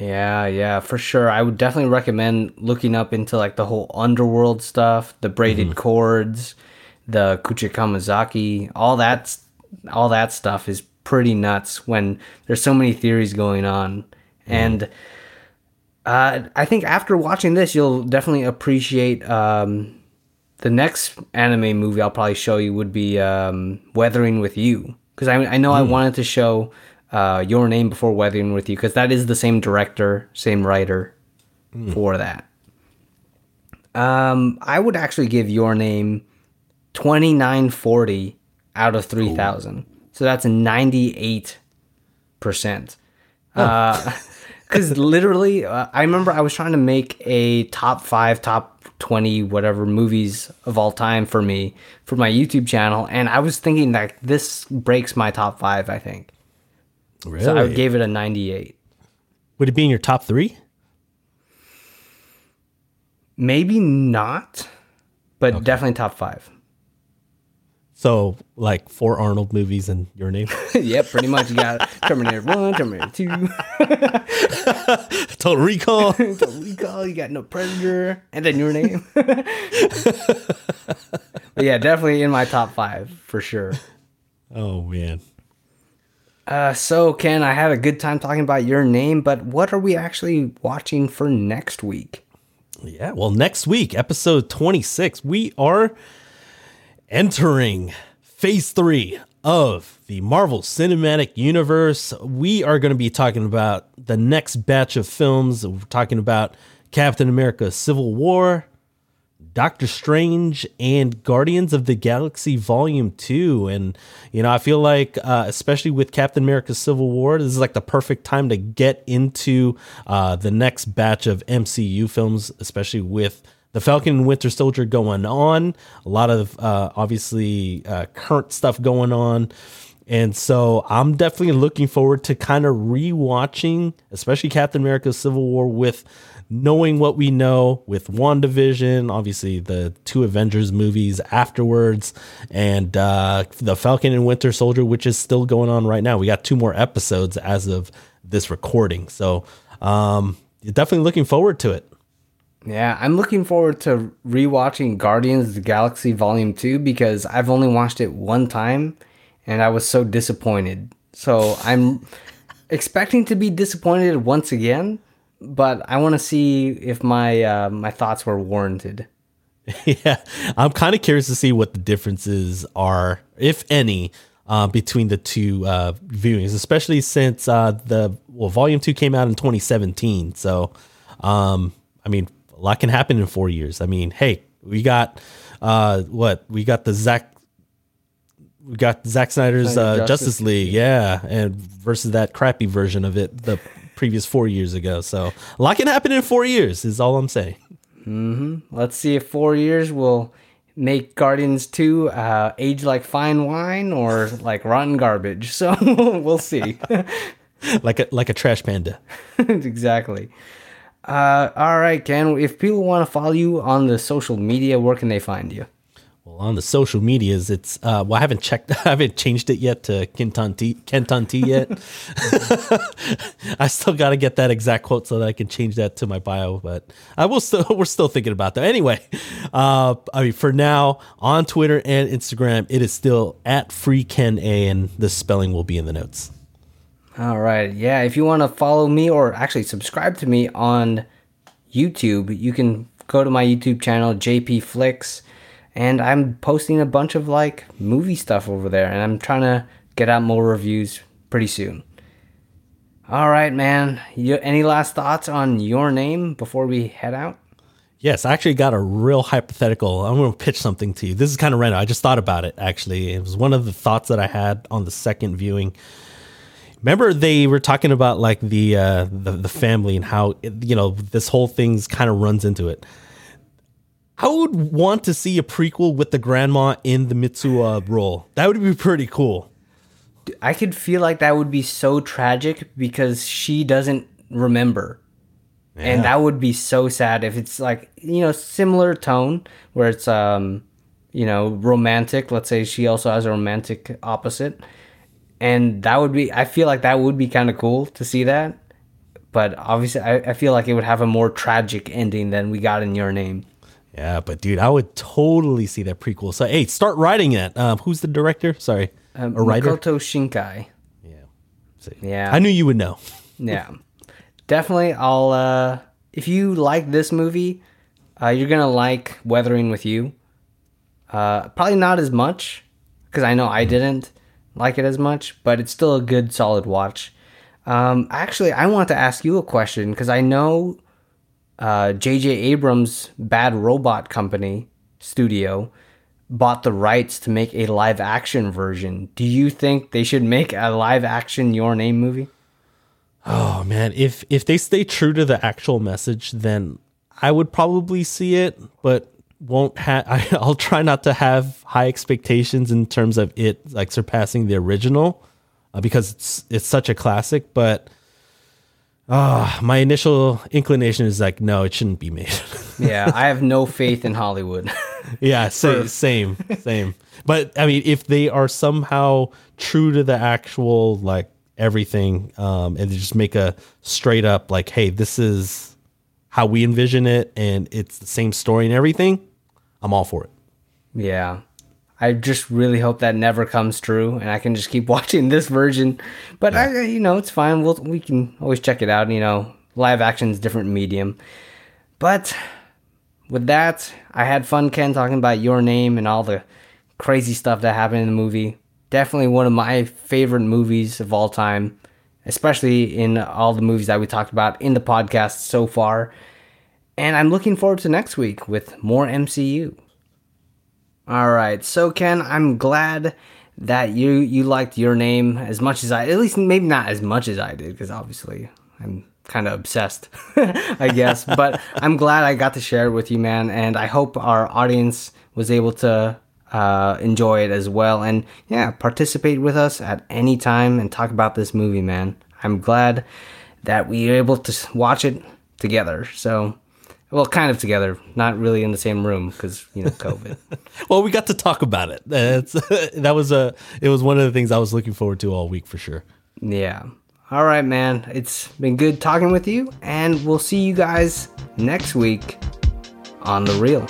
Yeah, yeah, for sure. I would definitely recommend looking up into like the whole underworld stuff, the braided cords, the Kuchikamizake, all that all that stuff is pretty nuts when there's so many theories going on. And uh, I think after watching this, you'll definitely appreciate um, the next anime movie I'll probably show you would be um, Weathering with You. Because I, I know I wanted to show uh, Your Name before Weathering with You, because that is the same director, same writer for that. Um, I would actually give Your Name 2940 out of 3000. So that's 98%. *laughs* Because *laughs* literally, uh, I remember I was trying to make a top five, top 20, whatever movies of all time for me for my YouTube channel. And I was thinking that this breaks my top five, I think. really So I gave it a 98. would it be in your top three Maybe not, but definitely top five. So like four arnold movies and your name *laughs* yep, pretty much. You got Terminator 1, Terminator 2, *laughs* total recall *laughs* Total Recall, you got No Predator, and then your name. but yeah, definitely in my top five for sure. oh man Uh, so, Ken, I had a good time talking about your name, but what are we actually watching for next week? Yeah, well, next week, episode 26, we are entering phase three of the Marvel Cinematic Universe. We are going to be talking about the next batch of films. We're talking about Captain America Civil War, Doctor Strange and Guardians of the Galaxy Volume 2. And, you know, I feel like, uh, especially with Captain America Civil War, this is like the perfect time to get into uh, the next batch of MCU films, especially with the Falcon and Winter Soldier going on. A lot of, uh, obviously, uh, current stuff going on. And so I'm definitely looking forward to kind of rewatching, especially Captain America Civil War with knowing what we know with WandaVision, obviously the two Avengers movies afterwards, and uh, the Falcon and Winter Soldier, which is still going on right now. We got two more episodes as of this recording. So um, definitely looking forward to it. Yeah, I'm looking forward to rewatching Guardians of the Galaxy Volume 2 because I've only watched it one time and I was so disappointed. So I'm expecting to be disappointed once again, but I want to see if my uh, my thoughts were warranted. *laughs* yeah, I'm kind of curious to see what the differences are, if any, uh, between the two uh, viewings, especially since uh, the well, Volume Two came out in 2017. So, um, I mean, a lot can happen in four years. I mean, hey, we got uh, what we got the Zack, We got Zack Snyder's uh, Justice League, yeah, and versus that crappy version of it the previous four years ago. So a lot can happen in four years, is all I'm saying. Let's see if four years will make Guardians 2 uh, age like fine wine or like rotten garbage. *laughs* So we'll see. *laughs* like a like a trash panda. *laughs* exactly. Uh, all right, Ken. If people want to follow you on the social media, where can they find you? Well, on the social medias, it's uh, well, I haven't checked, *laughs* I haven't changed it yet to Kenton T, yet. *laughs* I still got to get that exact quote so that I can change that to my bio, but I will still, *laughs* we're still thinking about that. Anyway, uh, I mean, for now on Twitter and Instagram, it is still at Free Ken A, and the spelling will be in the notes. All right. Yeah. If you want to follow me or actually subscribe to me on YouTube, you can go to my YouTube channel, JP Flicks, and I'm posting a bunch of like movie stuff over there, and I'm trying to get out more reviews pretty soon. All right, man. You, any last thoughts on your name before we head out? Yes, I actually got a real hypothetical. I'm going to pitch something to you. This is kind of random. I just thought about it actually. It was one of the thoughts that I had on the second viewing. Remember they were talking about like the uh, the, the family and how it, you know this whole thing's kind of runs into it. I would want to see a prequel with the grandma in the Mitsuha role. That would be pretty cool. I could feel like that would be so tragic because she doesn't remember. And that would be so sad if it's like, you know, similar tone where it's um, you know, romantic. Let's say she also has a romantic opposite. And that would be I feel like that would be kind of cool to see that. But obviously I, I feel like it would have a more tragic ending than we got in your name. Yeah, but dude, I would totally see that prequel. So hey, start writing it. Um, who's the director? Sorry, Um, a writer. Makoto Shinkai. Yeah, See. Yeah. I knew you would know. *laughs* yeah definitely i'll uh if you like this movie uh you're gonna like weathering with you uh probably not as much because i know i didn't like it as much but it's still a good solid watch. Um actually i want to ask you a question because i know uh jj abrams bad robot company studio bought the rights to make a live action version. Do you think they should make a live action your name movie? Oh man, if if they stay true to the actual message, then I would probably see it, but won't have. *laughs* I'll try not to have high expectations in terms of it like surpassing the original, uh, because it's it's such a classic. But uh, my initial inclination is like, no, it shouldn't be made. *laughs* yeah, I have no faith in Hollywood. *laughs* yeah, same, same, same. But I mean, if they are somehow true to the actual like everything, um, and they just make a straight up like, hey, this is how we envision it, and it's the same story and everything, I'm all for it. yeah. I just really hope that never comes true and I can just keep *laughs* watching this version. But I you know, it's fine. We'll we can always check it out, you know. Live action's different medium. But with that, I had fun Ken talking about your name and all the crazy stuff that happened in the movie. Definitely one of my favorite movies of all time, especially in all the movies that we talked about in the podcast so far. And I'm looking forward to next week with more MCU. All right, so Ken, I'm glad that you you liked your name as much as I, at least maybe not as much as I did, because obviously I'm kind of obsessed, *laughs* I guess. *laughs* but I'm glad I got to share it with you, man, and I hope our audience was able to uh, enjoy it as well, and yeah, participate with us at any time and talk about this movie, man. I'm glad that we were able to watch it together. So well, kind of together, not really in the same room because you know COVID. *laughs* well, we got to talk about it. That's, *laughs* that was a. It was one of the things I was looking forward to all week for sure. yeah. All right, man. It's been good talking with you, and we'll see you guys next week on the Reel.